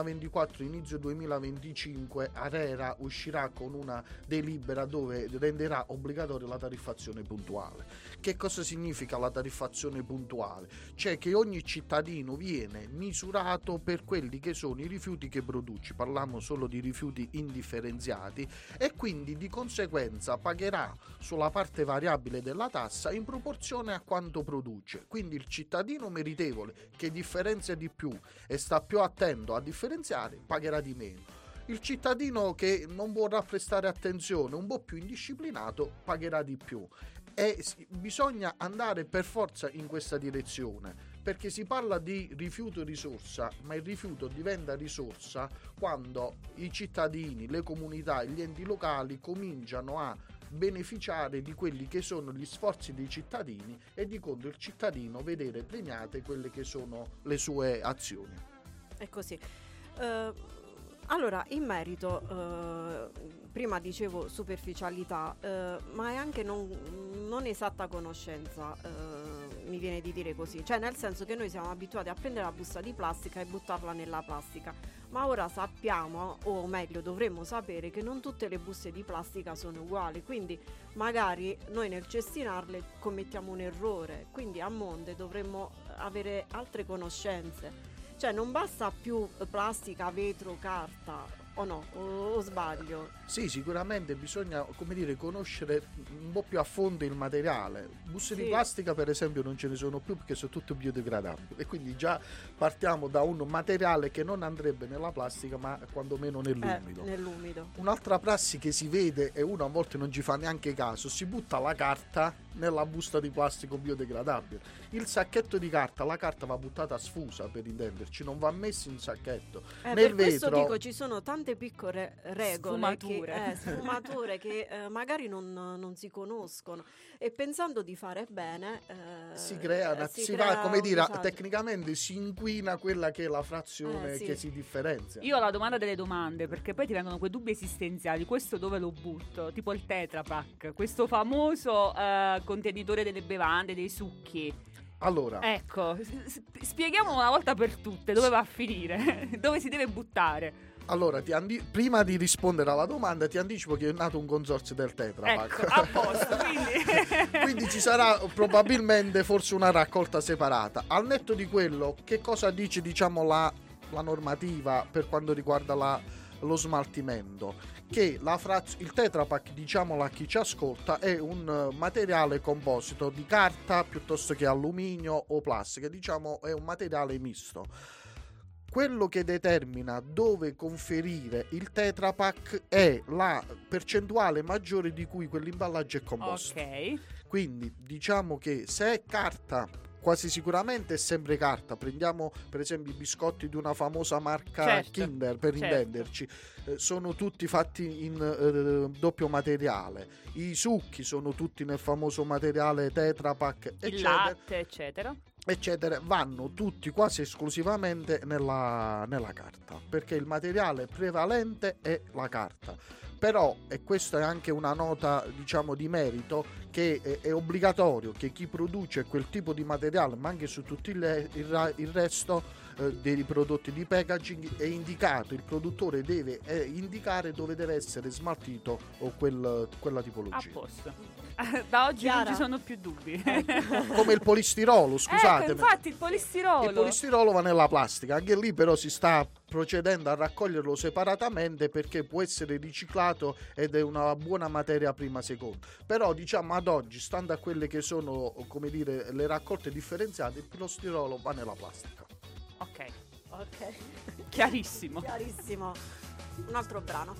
F: inizio 2025 Arera uscirà con una delibera dove renderà obbligatoria la tariffazione puntuale. Che cosa significa la tariffazione puntuale? Cioè che ogni cittadino viene misurato per quelli che sono i rifiuti che produce, parliamo solo di rifiuti indifferenziati e quindi di conseguenza pagherà sulla parte variabile della tassa in proporzione a quanto produce. Quindi il cittadino meritevole che differenzia di più e sta più attento a differenziare pagherà di meno. Il cittadino che non vorrà prestare attenzione, un po' più indisciplinato, pagherà di più. E bisogna andare per forza in questa direzione perché si parla di rifiuto risorsa, ma il rifiuto diventa risorsa quando i cittadini, le comunità e gli enti locali cominciano a beneficiare di quelli che sono gli sforzi dei cittadini e di contro il cittadino vedere premiate quelle che sono le sue azioni.
C: È così. Eh, allora, in merito, eh, prima dicevo superficialità, eh, ma è anche non, non esatta conoscenza, eh, mi viene di dire così. Cioè, nel senso che noi siamo abituati a prendere la busta di plastica e buttarla nella plastica. Ma ora sappiamo, o meglio dovremmo sapere, che non tutte le buste di plastica sono uguali. Quindi magari noi nel cestinarle commettiamo un errore. Quindi a monte dovremmo avere altre conoscenze. Cioè non basta più plastica, vetro, carta, o no? O, o sbaglio?
F: Sì, sicuramente bisogna, come dire, conoscere un po' più a fondo il materiale. Buste di
C: Sì.
F: plastica, per esempio, non ce ne sono più perché sono tutte biodegradabili. E quindi già partiamo da un materiale che non andrebbe nella plastica, ma quantomeno nell'umido.
C: Eh, nell'umido.
F: Un'altra prassi che si vede e uno a volte non ci fa neanche caso, si butta la carta nella busta di plastico biodegradabile. Il sacchetto di carta, la carta va buttata sfusa per intenderci, non va messo in sacchetto.
C: Eh,
F: Nel
C: per questo
F: vetro-
C: dico ci sono tante piccole regole
B: Sfumature.
C: Che, eh, [LAUGHS] sfumature che eh, magari non, non si conoscono e pensando di fare bene eh,
F: si crea, una-
C: si
F: si
C: crea
F: va, come dire,
C: disagio.
F: tecnicamente si inquina quella che è la frazione
C: Eh, sì.
F: che si differenzia.
B: Io ho la domanda delle domande perché poi ti vengono quei dubbi esistenziali. Questo dove lo butto? Tipo il Tetra Pak, questo famoso eh, contenitore delle bevande, dei succhi.
F: Allora,
B: Ecco, spieghiamo una volta per tutte dove va a finire, [LAUGHS] dove si deve buttare.
F: Allora andi- prima di rispondere alla domanda ti anticipo che è nato un consorzio del Tetra
B: Ecco,
F: Pak.
B: a posto, quindi... [LAUGHS]
F: Quindi ci sarà probabilmente forse una raccolta separata. Al netto di quello, che cosa dice diciamo la, la normativa per quanto riguarda la- lo smaltimento? Che la fraz- il Tetra Pak, diciamolo a chi ci ascolta, è un materiale composito di carta piuttosto che alluminio o plastica, diciamo è un materiale misto. Quello che determina dove conferire il Tetra Pak è la percentuale maggiore di cui quell'imballaggio è composto.
B: Ok.
F: Quindi diciamo che se è carta, quasi sicuramente è sempre carta. Prendiamo per esempio i biscotti di una famosa marca
B: Certo,
F: Kinder per
B: certo.
F: intenderci, Eh, sono tutti fatti in eh, doppio materiale. I succhi sono tutti nel famoso materiale Tetra Pak,
B: Il
F: eccetera,
B: latte, eccetera.
F: Eccetera. Vanno tutti quasi esclusivamente nella, nella carta perché il materiale prevalente è la carta però e questa è anche una nota diciamo di merito che è, è obbligatorio che chi produce quel tipo di materiale ma anche su tutto il, il il resto eh, dei prodotti di packaging è indicato il produttore deve eh, indicare dove deve essere smaltito o quel- quella
B: A
F: tipologia
B: posto. [LAUGHS] Da oggi
C: Chiara?
B: non ci sono più dubbi.
F: come il polistirolo scusate [LAUGHS]
B: Ecco, infatti il polistirolo.
F: Il polistirolo va nella plastica, anche lì però si sta procedendo a raccoglierlo separatamente perché può essere riciclato ed è una buona materia prima seconda. Però diciamo ad oggi, stando a quelle che sono come dire le raccolte differenziate, il polistirolo va nella plastica.
B: Ok,
C: Ok,
B: chiarissimo.
C: chiarissimo. Un altro brano.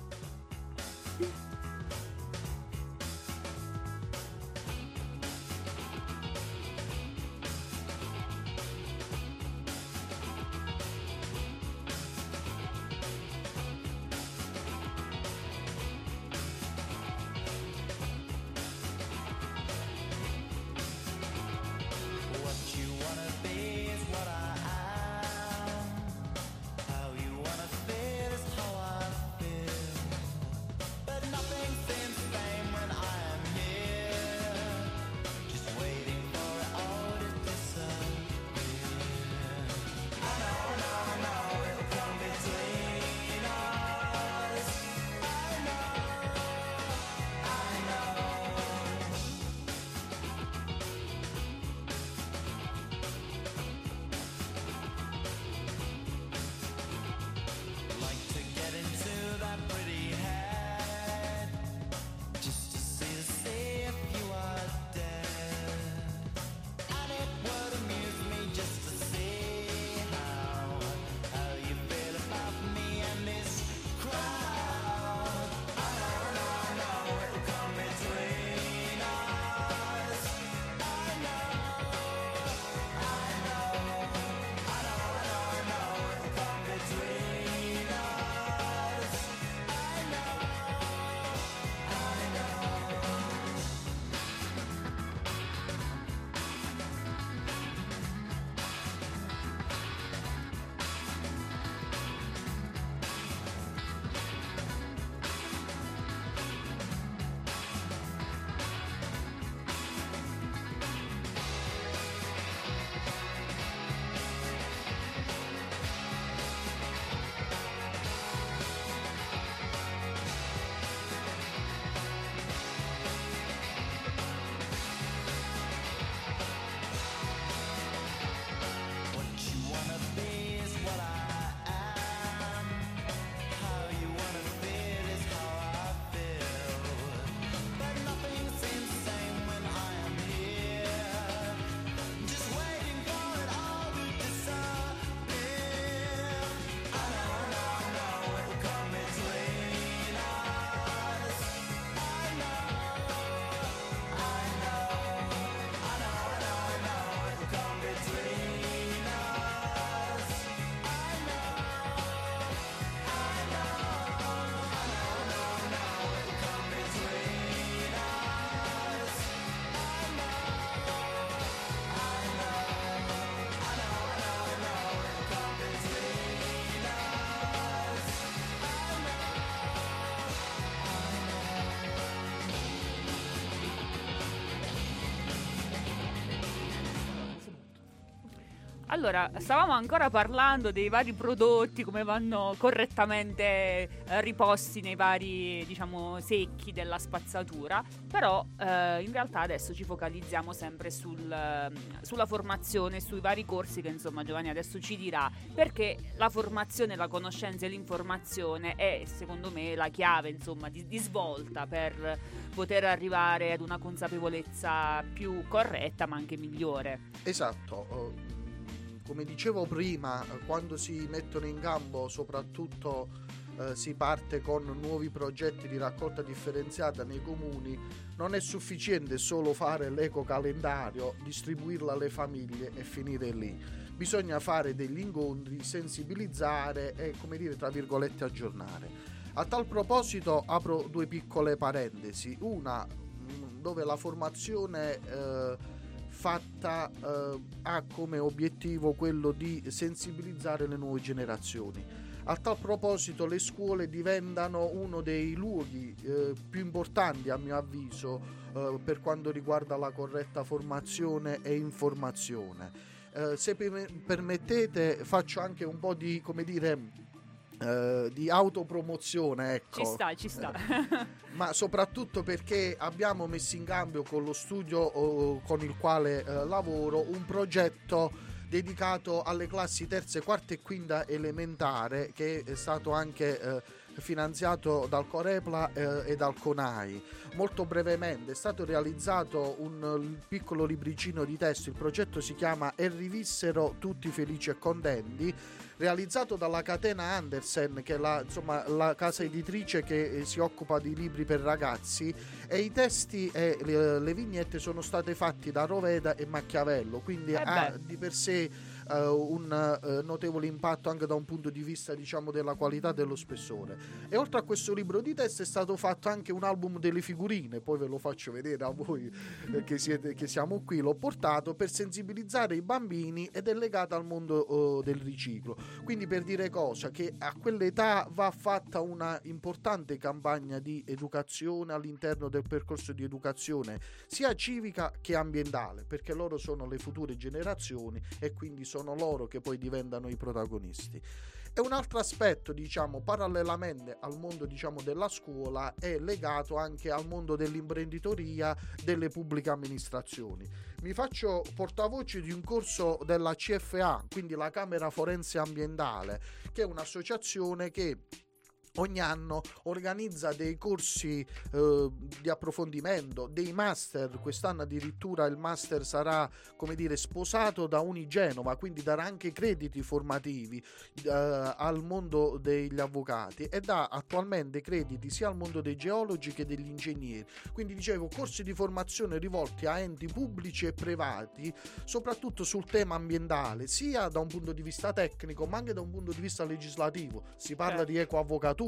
B: Allora, stavamo ancora parlando dei vari prodotti, come vanno correttamente eh, riposti nei vari, diciamo, secchi della spazzatura, però eh, in realtà adesso ci focalizziamo sempre sul, eh, sulla formazione, sui vari corsi che insomma Giovanni adesso ci dirà, perché la formazione, la conoscenza e l'informazione è secondo me la chiave insomma di, di svolta per poter arrivare ad una consapevolezza più corretta ma anche migliore.
F: Esatto, eh, come dicevo prima, eh, quando si mettono in campo soprattutto eh, si parte con nuovi progetti di raccolta differenziata nei comuni, non è sufficiente solo fare l'ecocalendario, distribuirlo alle famiglie e finire lì. Bisogna fare degli incontri, sensibilizzare e, come dire, tra virgolette, aggiornare. A tal proposito apro due piccole parentesi. Una mh, dove la formazione eh, fatta eh, ha come obiettivo quello di sensibilizzare le nuove generazioni. A tal proposito le scuole diventano uno dei luoghi eh, più importanti a mio avviso eh, per quanto riguarda la corretta formazione e informazione. Eh, se per- permettete faccio anche un po' di, come dire, eh, di autopromozione, ecco
B: Ci sta, ci sta.
F: ma soprattutto perché abbiamo messo in cambio con lo studio oh, con il quale eh, lavoro un progetto dedicato alle classi terza, quarta e quinta elementare che è stato anche eh, finanziato dal Corepla eh, e dal CONAI. Molto brevemente è stato realizzato un piccolo libricino di testo, il progetto si chiama E rivissero tutti felici e contenti realizzato dalla catena Andersen, che è la, insomma, la casa editrice che eh, si occupa di libri per ragazzi, e i testi e le, le vignette sono state fatti da Roveda e Machiavello, quindi
B: Eh
F: ha di per sé eh, un eh, notevole impatto anche da un punto di vista diciamo della qualità dello spessore. E oltre a questo libro di test è stato fatto anche un album delle figurine. Poi ve lo faccio vedere a voi eh, che, siete, che siamo qui. L'ho portato per sensibilizzare i bambini ed è legato al mondo eh, del riciclo. Quindi per dire cosa? Che a quell'età va fatta una importante campagna di educazione all'interno del percorso di educazione sia civica che ambientale perché loro sono le future generazioni e quindi sono loro che poi diventano i protagonisti. E un altro aspetto, diciamo, parallelamente al mondo diciamo, della scuola è legato anche al mondo dell'imprenditoria delle pubbliche amministrazioni. Mi faccio portavoce di un corso della CFA, quindi la Camera Forense Ambientale, che è un'associazione che ogni anno organizza dei corsi eh, di approfondimento, dei master, quest'anno addirittura il master sarà come dire sposato da Unigenova, quindi darà anche crediti formativi eh, al mondo degli avvocati e dà attualmente crediti sia al mondo dei geologi che degli ingegneri. Quindi dicevo corsi di formazione rivolti a enti pubblici e privati, soprattutto sul tema ambientale, sia da un punto di vista tecnico ma anche da un punto di vista legislativo. Si parla
B: Certo.
F: di ecoavvocatura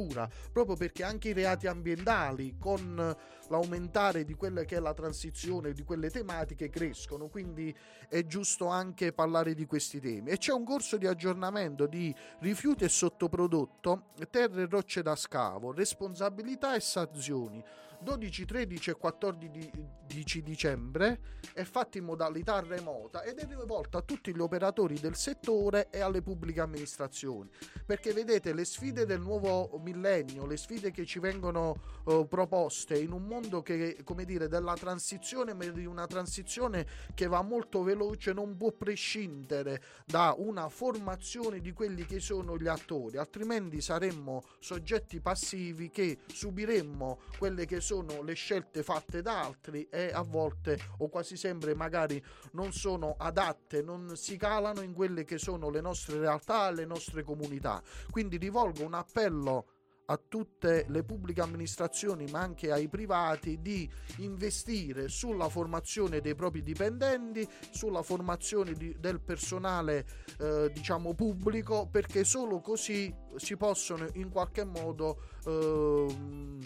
F: proprio perché anche i reati ambientali con l'aumentare di quella che è la transizione di quelle tematiche crescono, quindi è giusto anche parlare di questi temi. E c'è un corso di aggiornamento di rifiuti e sottoprodotto, terre e rocce da scavo, responsabilità e sanzioni. 12, 13 e 14 dicembre è fatto in modalità remota ed è rivolto a tutti gli operatori del settore e alle pubbliche amministrazioni. Perché vedete le sfide del nuovo millennio, le sfide che ci vengono eh, proposte in un mondo che, come dire, della transizione, ma di una transizione che va molto veloce, non può prescindere da una formazione di quelli che sono gli attori, altrimenti saremmo soggetti passivi che subiremmo quelle che sono le scelte fatte da altri e a volte o quasi sempre magari non sono adatte, non si calano in quelle che sono le nostre realtà, le nostre comunità. Quindi rivolgo un appello a tutte le pubbliche amministrazioni ma anche ai privati di investire sulla formazione dei propri dipendenti, sulla formazione di- del personale eh, diciamo pubblico perché solo così si possono in qualche modo ehm,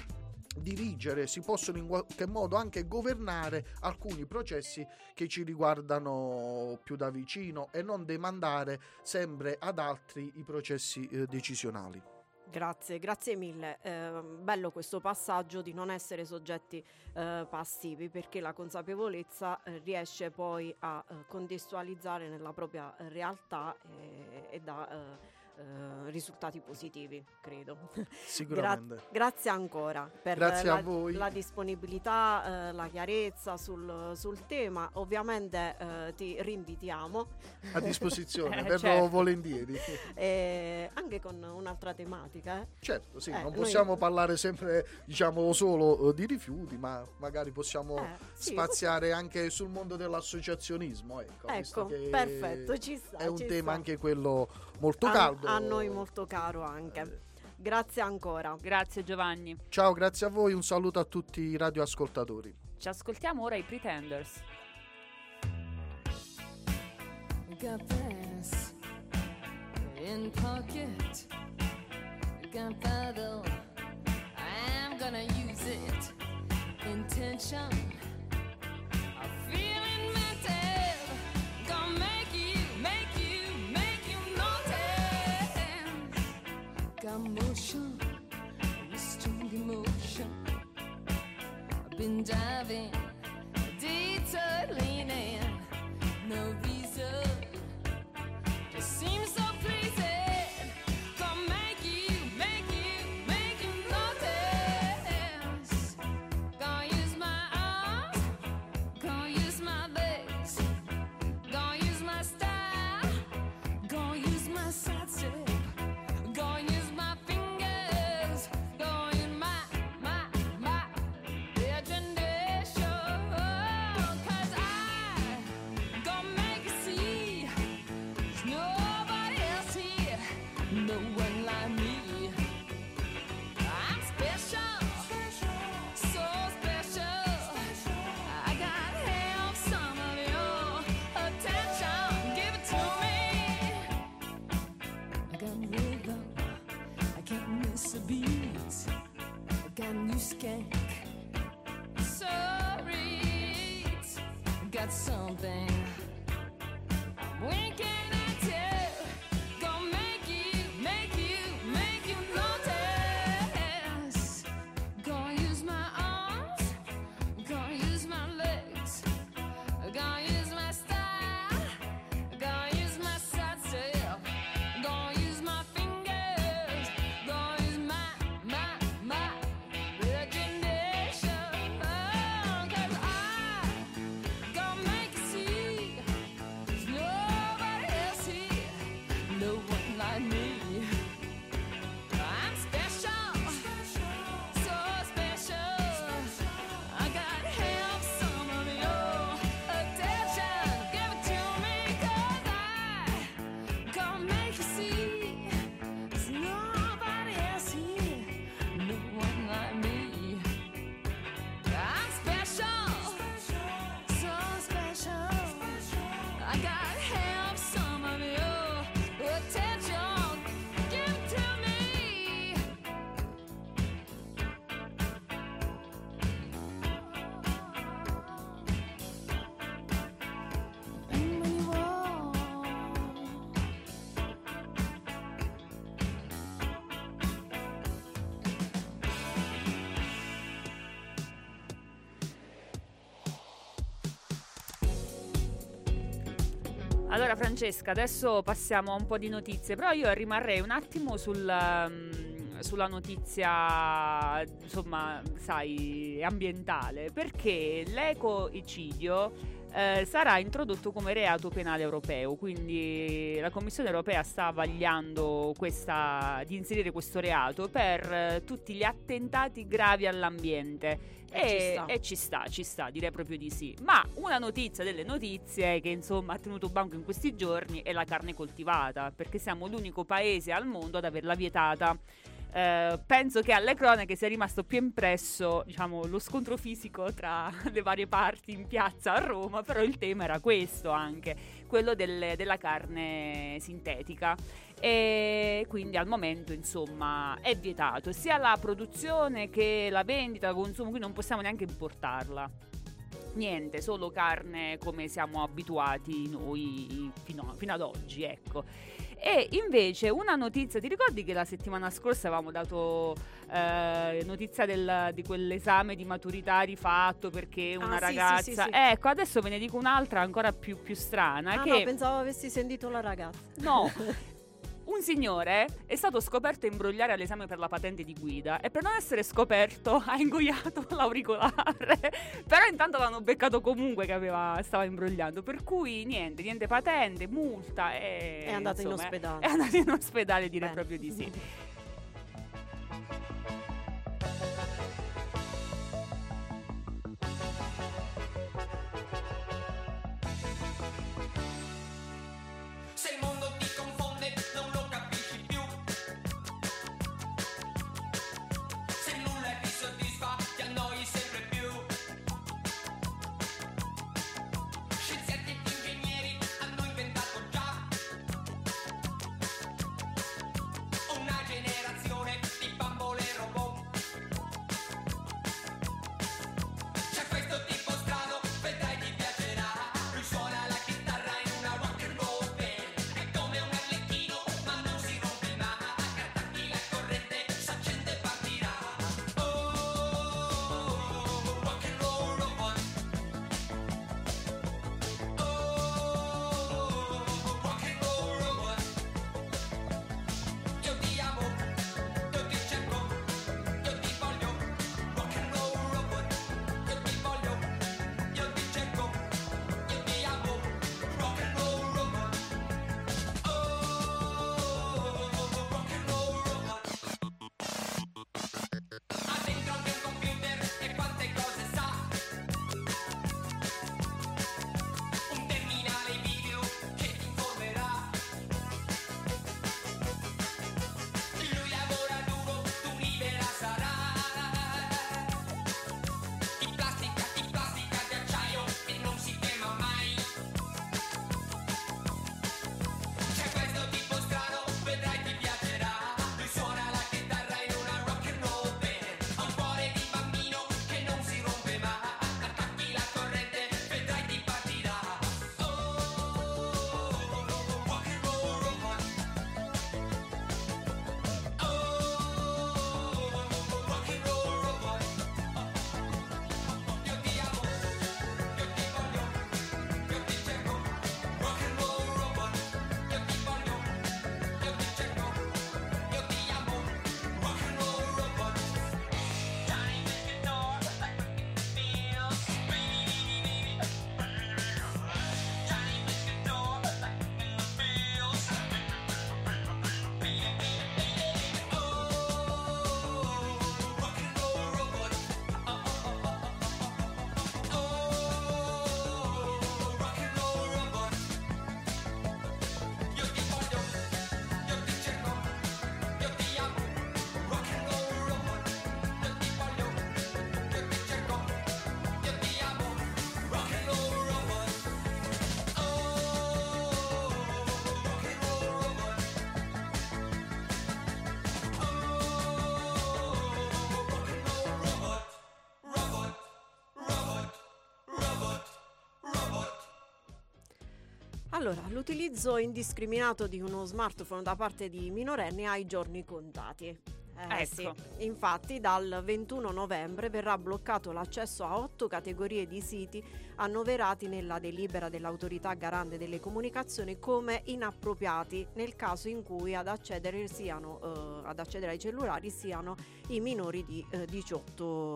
F: dirigere, si possono in qualche modo anche governare alcuni processi che ci riguardano più da vicino e non demandare sempre ad altri i processi eh, decisionali.
C: Grazie, grazie mille. Eh, bello questo passaggio di non essere soggetti eh, passivi perché la consapevolezza eh, riesce poi a eh, contestualizzare nella propria realtà e, e dà eh, risultati positivi, credo.
F: Sicuramente.
C: Grazie ancora per
F: Grazie
C: la,
F: a voi.
C: la disponibilità, eh, la chiarezza sul, sul tema. Ovviamente eh, ti rinvitiamo
F: A disposizione, [LAUGHS]
B: Eh,
F: verrò
B: certo.
F: volentieri. [LAUGHS]
C: eh, anche con un'altra tematica.
F: Certo, sì, non
C: noi-
F: possiamo parlare sempre, diciamo, solo di rifiuti, ma magari possiamo
C: sì,
F: spaziare anche sul mondo dell'associazionismo. Ecco,
C: Ecco, perfetto, ci sta.
F: È un tema
C: sta.
F: anche quello molto caldo.
C: A noi molto caro anche. Grazie ancora.
B: Grazie Giovanni.
F: Ciao, grazie a voi, un saluto a tutti i radioascoltatori.
B: Ci ascoltiamo ora i Pretenders.
K: Got this in pocket. Gunpowder. I'm gonna use it. Intention. I'm feeling mental. Motion, strong emotion. I've been diving, detour leaning. No
B: Allora Francesca, adesso passiamo a un po' di notizie, però io rimarrei un attimo sul, mm, sulla notizia, insomma, sai, ambientale, perché l'ecoicidio eh, sarà introdotto come reato penale europeo, quindi la Commissione europea sta vagliando questa, di inserire questo reato per eh, tutti gli attentati gravi all'ambiente.
C: E ci sta.
B: e ci sta, ci sta, direi proprio di sì. Ma una notizia delle notizie che insomma ha tenuto banco in questi giorni è la carne coltivata, perché siamo l'unico paese al mondo ad averla vietata. Eh, penso che alle cronache sia rimasto più impresso diciamo, lo scontro fisico tra [LAUGHS] le varie parti in piazza a Roma, però il tema era questo anche, quello del- della carne sintetica. E quindi al momento insomma è vietato sia la produzione che la vendita, il consumo, quindi non possiamo neanche importarla.
L: niente, solo carne come siamo abituati noi fino, fino ad oggi, ecco. E invece una notizia, ti ricordi che la settimana scorsa avevamo dato eh, notizia del- di quell'esame di maturità rifatto perché una
C: Ah, sì, sì,
L: ragazza...
C: sì, sì.
L: Ecco, adesso ve ne dico un'altra ancora più, più strana.
C: Ah
L: che...
C: no, pensavo avessi sentito la ragazza.
L: No. [LAUGHS] Un signore è stato scoperto a imbrogliare all'esame per la patente di guida e per non essere scoperto ha ingoiato [LAUGHS] l'auricolare. Però intanto l'hanno beccato comunque che aveva- stava imbrogliando. Per cui niente, niente patente, multa e...
C: È andato in
L: insomma,
C: ospedale.
L: È andato in ospedale, direi proprio di sì. [LAUGHS]
C: Allora, l'utilizzo indiscriminato di uno smartphone da parte di minorenni ha i giorni contati. Eh,
L: Ecco.
C: sì. Infatti dal 21 novembre verrà bloccato l'accesso a otto categorie di siti annoverati nella delibera dell'autorità garante delle comunicazioni come inappropriati nel caso in cui ad accedere, siano, eh, ad accedere ai cellulari siano i minori di eh, 18 anni.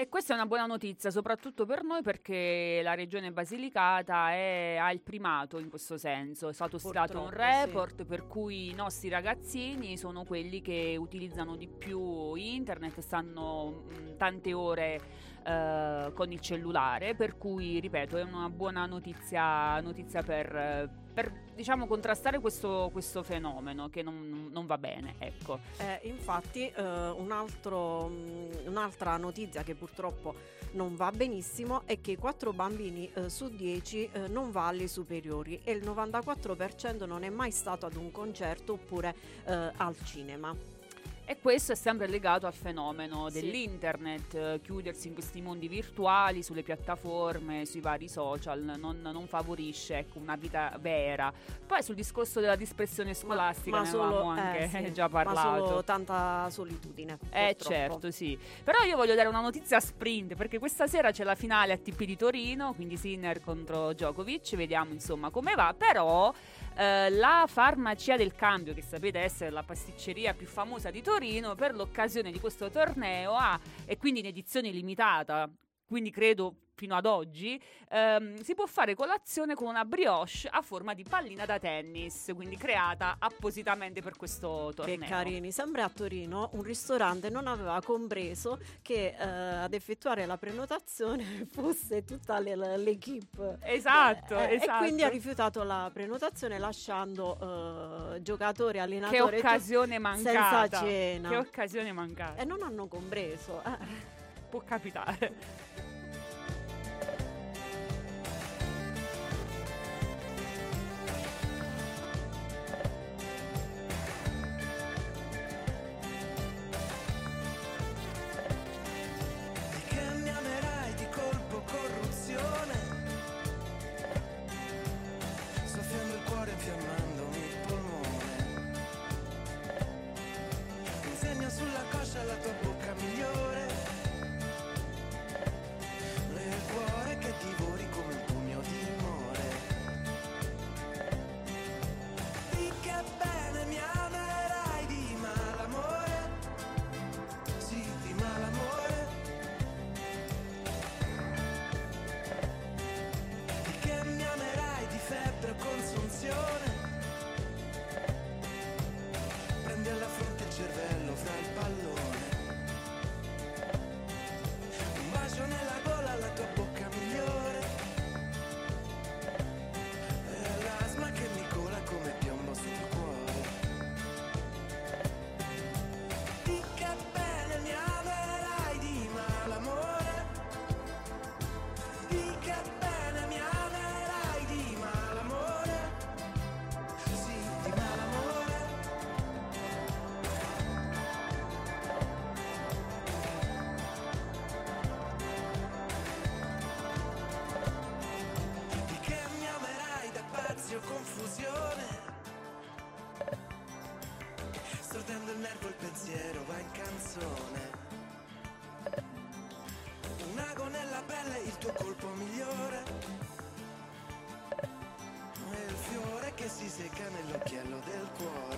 L: E questa è una buona notizia, soprattutto per noi perché la regione Basilicata è- ha il primato in questo senso. È stato stilato un
C: Purtroppo, sì.
L: report per cui i nostri ragazzini sono quelli che utilizzano di più internet, stanno mh, tante ore eh, con il cellulare, per cui, ripeto, è una buona notizia, notizia per, eh, per, diciamo, contrastare questo, questo fenomeno che non, non va bene. Ecco.
C: Eh, infatti, eh, un altro, mh, un'altra notizia che purtroppo non va benissimo è che 4 bambini eh, su 10 eh, non va alle superiori e il 94% non è mai stato ad un concerto oppure eh, al cinema.
B: E questo è sempre legato al fenomeno dell'internet, eh, chiudersi in questi mondi virtuali, sulle piattaforme, sui vari social, non, non favorisce ecco, una vita vera. Poi sul discorso della dispersione scolastica
C: ma
B: ne
C: solo-
B: avevamo
C: eh,
B: anche
C: sì, [LAUGHS]
B: già
C: Ma
B: parlato.
C: solo tanta solitudine.
B: Eh
C: purtroppo.
B: certo, sì. Però io voglio dare una notizia a sprint perché questa sera c'è la finale ATP di Torino, quindi Sinner contro Djokovic, vediamo insomma come va, però eh, la farmacia del cambio, che sapete essere la pasticceria più famosa di Torino, per l'occasione di questo torneo ha, e quindi in edizione limitata, quindi credo fino ad oggi, ehm, si può fare colazione con una brioche a forma di pallina da tennis, quindi creata appositamente per questo torneo.
C: Che carini, sempre a Torino un ristorante non aveva compreso che eh, ad effettuare la prenotazione [LAUGHS] fosse tutta le- l'equipe.
B: Esatto,
C: Eh,
B: esatto.
C: E quindi ha rifiutato la prenotazione lasciando eh, giocatori,
B: Che
C: allenatori e
B: occasione mancata.
C: senza cena.
B: Che occasione mancata.
C: e non hanno compreso. eh.
B: Può capitare.
M: Confusione Stordendo il nervo il pensiero va in canzone un ago nella pelle, il tuo colpo migliore. E il fiore che si secca nell'occhiello del cuore.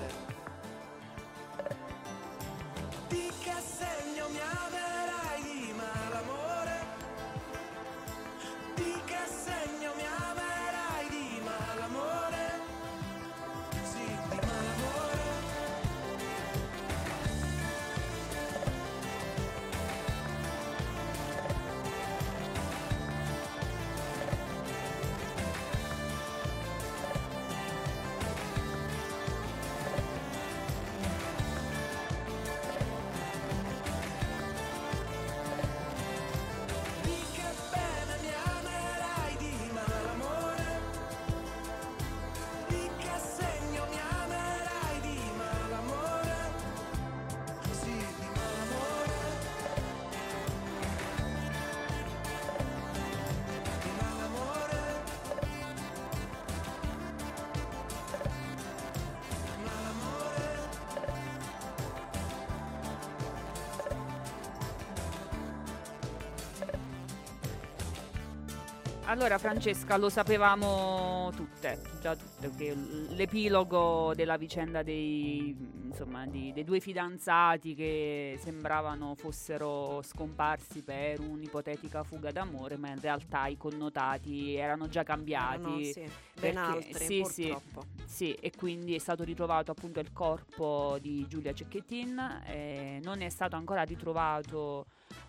B: Allora Francesca, lo sapevamo tutte, già tutte, che l'epilogo della vicenda dei, insomma, di- dei due fidanzati che sembravano fossero scomparsi per un'ipotetica fuga d'amore, ma in realtà i connotati erano già cambiati.
C: Erano, sì, ben
B: perché-
C: altri,
B: sì, sì.
C: purtroppo.
B: Sì, e quindi è stato ritrovato appunto il corpo di Giulia Cecchettin, e non è stato ancora ritrovato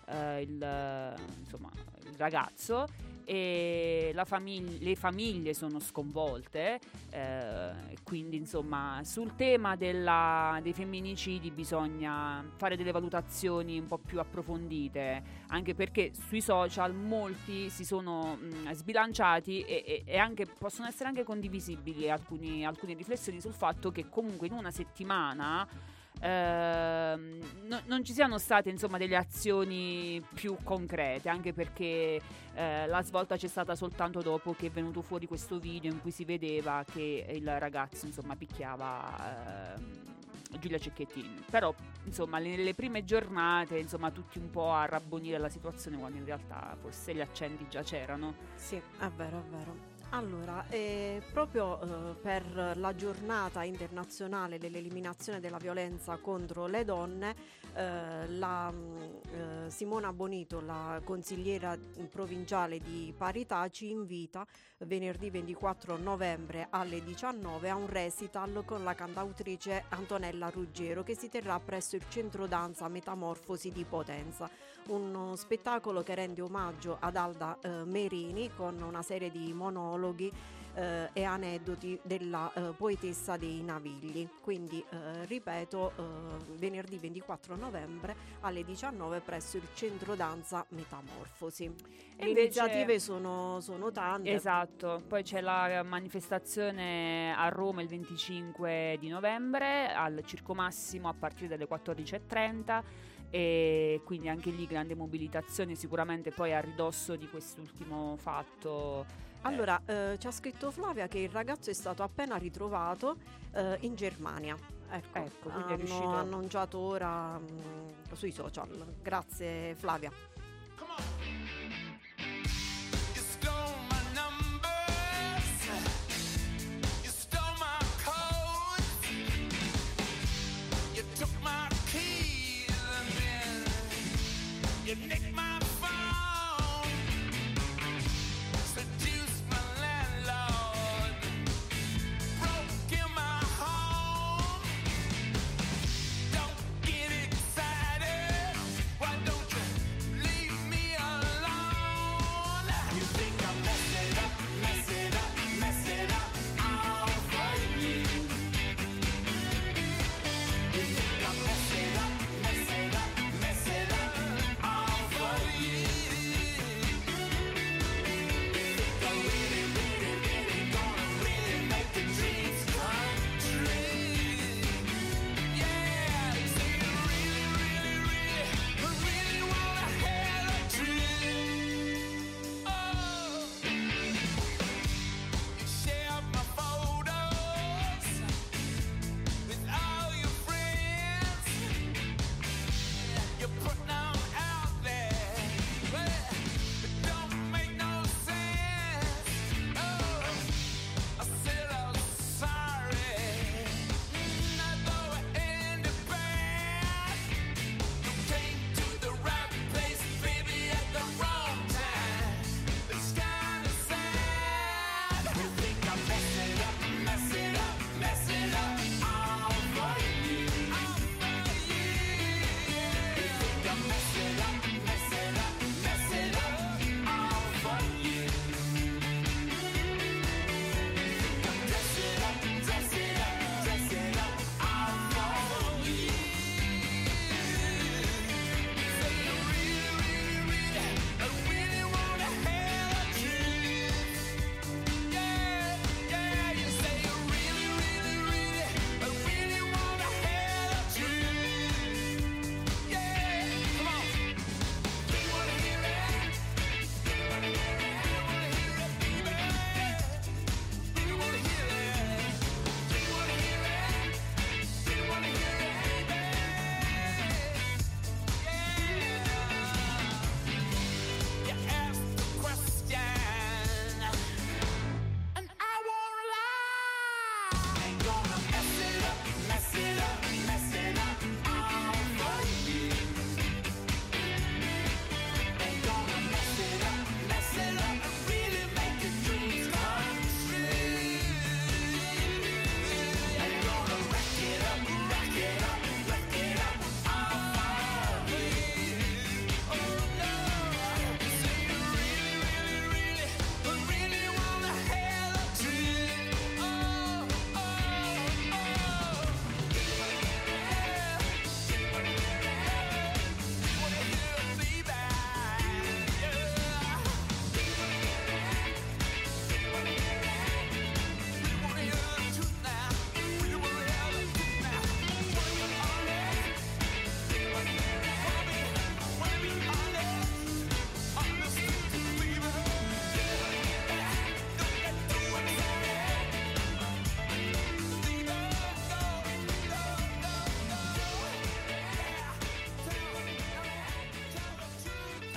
B: eh, il, eh, insomma, il ragazzo famig- le famiglie sono sconvolte, eh, quindi insomma sul tema della- dei femminicidi bisogna fare delle valutazioni un po' più approfondite, anche perché sui social molti si sono mh, sbilanciati e, e- e anche, possono essere anche condivisibili alcuni- alcune riflessioni sul fatto che comunque in una settimana ehm, no- non ci siano state insomma delle azioni più concrete, anche perché eh, la svolta c'è stata soltanto dopo che è venuto fuori questo video in cui si vedeva che il ragazzo insomma picchiava ehm, Giulia Cecchettin. Però insomma nelle prime giornate insomma tutti un po' a rabbonire la situazione quando in realtà forse gli accendi già c'erano.
C: Sì, è vero, è vero. Allora, eh, proprio eh, per la giornata internazionale dell'eliminazione della violenza contro le donne, eh, la, mh, eh, Simona Bonito, la consigliera provinciale di parità, ci invita venerdì 24 novembre alle 19 a un recital con la cantautrice Antonella Ruggero che si terrà presso il centro danza Metamorfosi di Potenza uno spettacolo che rende omaggio ad Alda eh, Merini con una serie di monologhi eh, e aneddoti della eh, poetessa dei Navigli. Quindi, eh, ripeto, eh, venerdì 24 novembre alle 19 presso il centro danza Metamorfosi.
B: E
C: Le
B: invece-
C: iniziative sono, sono tante.
B: Esatto, poi c'è la manifestazione a Roma il 25 di novembre al Circo Massimo a partire dalle 14.30 e quindi anche lì grande mobilitazione sicuramente poi a ridosso di quest'ultimo fatto.
C: Allora, eh, ci ha scritto Flavia che il ragazzo è stato appena ritrovato eh, in Germania. Ecco,
B: Ecco, quindi è
C: hanno
B: riuscito-
C: annunciato ora mh, sui social. Grazie Flavia.
H: You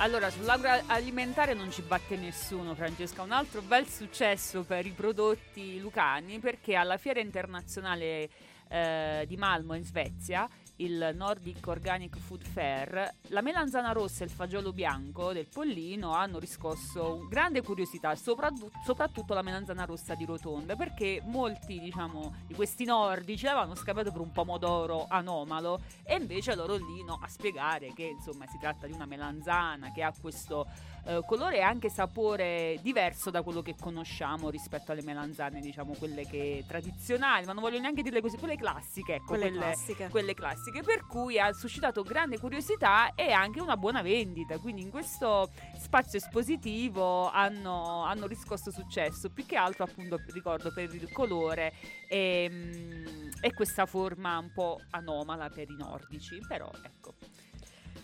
B: Allora, sull'agroalimentare non ci batte nessuno, Francesca. Un altro bel successo per i prodotti lucani perché alla fiera internazionale eh, di Malmo in Svezia, il Nordic Organic Food Fair, la melanzana rossa e il fagiolo bianco del pollino hanno riscosso grande curiosità, soprattutto, la melanzana rossa di Rotonda, perché molti, diciamo, di questi nordici l'avevano scambiato per un pomodoro anomalo e invece loro lì a spiegare che insomma si tratta di una melanzana che ha questo eh, colore e anche sapore diverso da quello che conosciamo rispetto alle melanzane, diciamo quelle che tradizionali, ma non voglio neanche dirle così, quelle classiche, ecco,
C: Quelle
B: quelle,
C: classiche.
B: quelle classiche, per cui ha suscitato grande curiosità e anche una buona vendita, quindi in questo spazio espositivo hanno, hanno riscosso successo, più che altro appunto ricordo per il colore e, mm, e questa forma un po' anomala per i nordici, però ecco.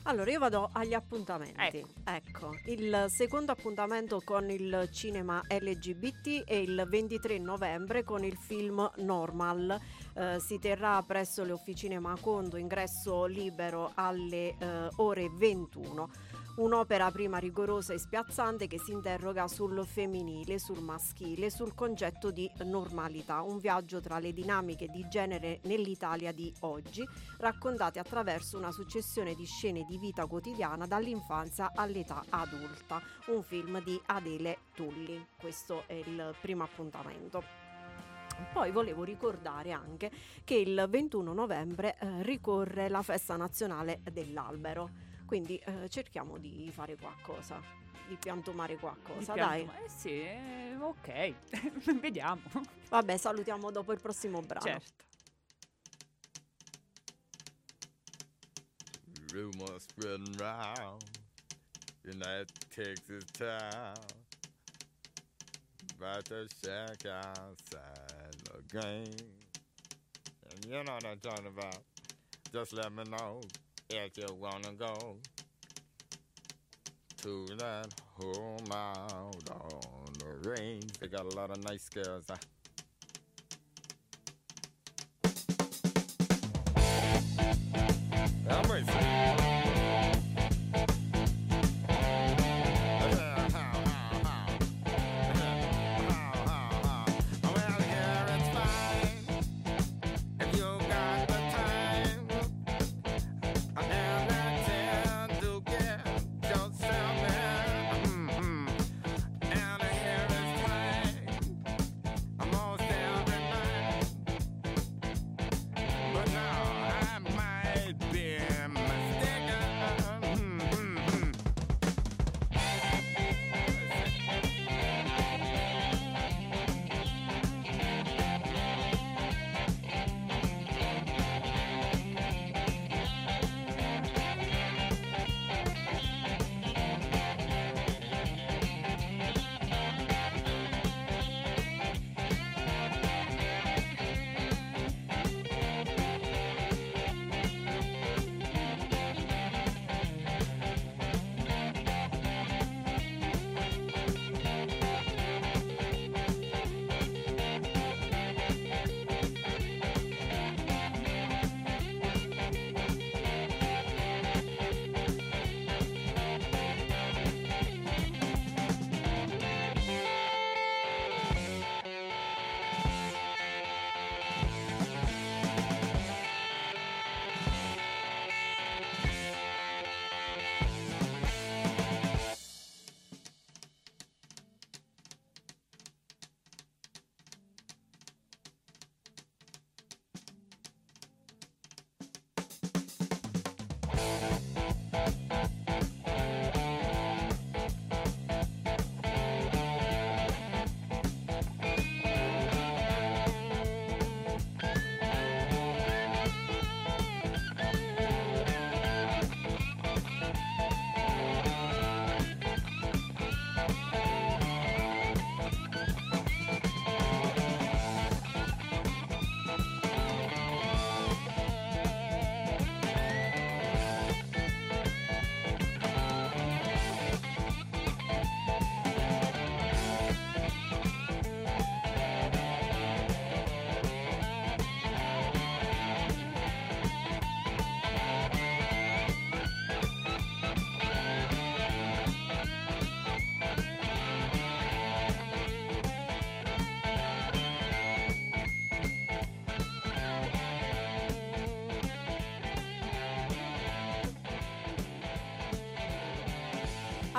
C: Allora, io vado agli appuntamenti.
B: Ecco.
C: Ecco, il secondo appuntamento con il cinema LGBT è il 23 novembre con il film Normal. Eh, si terrà presso le officine Macondo, ingresso libero alle eh, ore 21. Un'opera prima rigorosa e spiazzante che si interroga sul femminile, sul maschile, sul concetto di normalità, un viaggio tra le dinamiche di genere nell'Italia di oggi, raccontate attraverso una successione di scene di vita quotidiana dall'infanzia all'età adulta. Un film di Adele Tulli. Questo è il primo appuntamento. Poi volevo ricordare anche che il 21 novembre eh, ricorre la festa nazionale dell'albero, quindi eh, cerchiamo di fare qualcosa, di piantumare qualcosa,
B: Di
C: dai.
B: pianto- Eh sì, eh, ok, [LAUGHS] vediamo.
C: Vabbè, salutiamo dopo il prossimo brano.
B: Certo.
E: Rumors spreading round in that Texas town about the shack outside the game. And you know what I'm talking about. Just let me know if you wanna go to that home out on the range. They got a lot of nice girls. huh? I'm racing.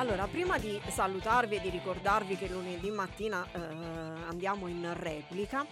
C: Allora, prima di salutarvi e di ricordarvi che lunedì mattina eh, andiamo in replica,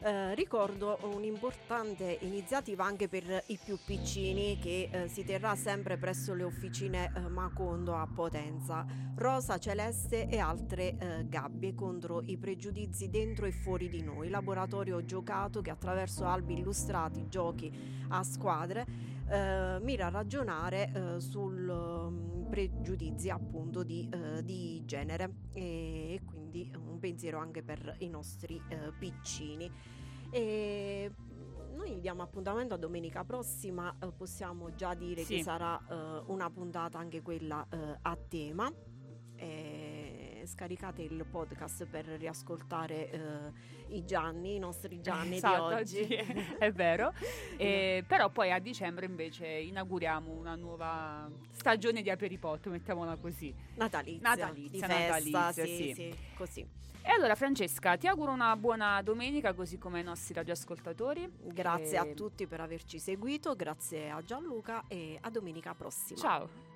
C: eh, ricordo un'importante iniziativa anche per i più piccini che eh, si terrà sempre presso le officine eh, Macondo a Potenza. Rosa, Celeste e altre eh, gabbie contro i pregiudizi dentro e fuori di noi. Laboratorio giocato che attraverso albi illustrati, giochi a squadre eh, mira a ragionare eh, sul um, pregiudizi appunto di, eh, di genere e, quindi un pensiero anche per i nostri eh, piccini. E noi diamo appuntamento a domenica prossima, eh, possiamo già dire
B: Sì.
C: che sarà eh, una puntata anche quella eh, a tema. E scaricate il podcast per riascoltare eh, i Gianni, i nostri Gianni
B: Esatto,
C: di oggi. [LAUGHS]
B: è vero. E, però poi a dicembre invece inauguriamo una nuova stagione di Aperipot, mettiamola così.
C: Natalizia,
B: Natalizia,
C: festa,
B: natalizia,
C: sì,
B: sì.
C: sì, così.
B: E allora Francesca, ti auguro una buona domenica così come ai nostri radioascoltatori.
C: Grazie
B: E-
C: a tutti per averci seguito, grazie a Gianluca e a domenica prossima.
B: Ciao.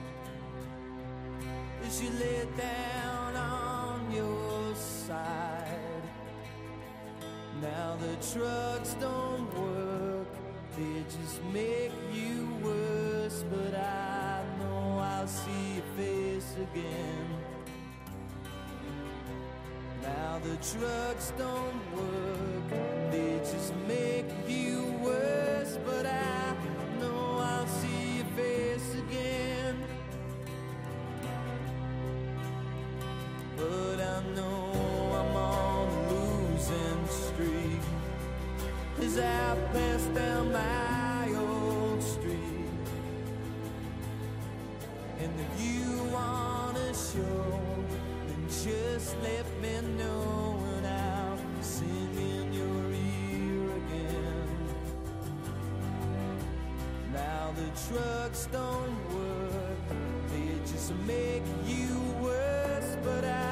K: as you lay down on your side. Now the drugs don't work, they just make you worse. But I know I'll see your face again. Now the drugs don't work, they just make you worse. But I the drugs don't work, they just make you worse. But I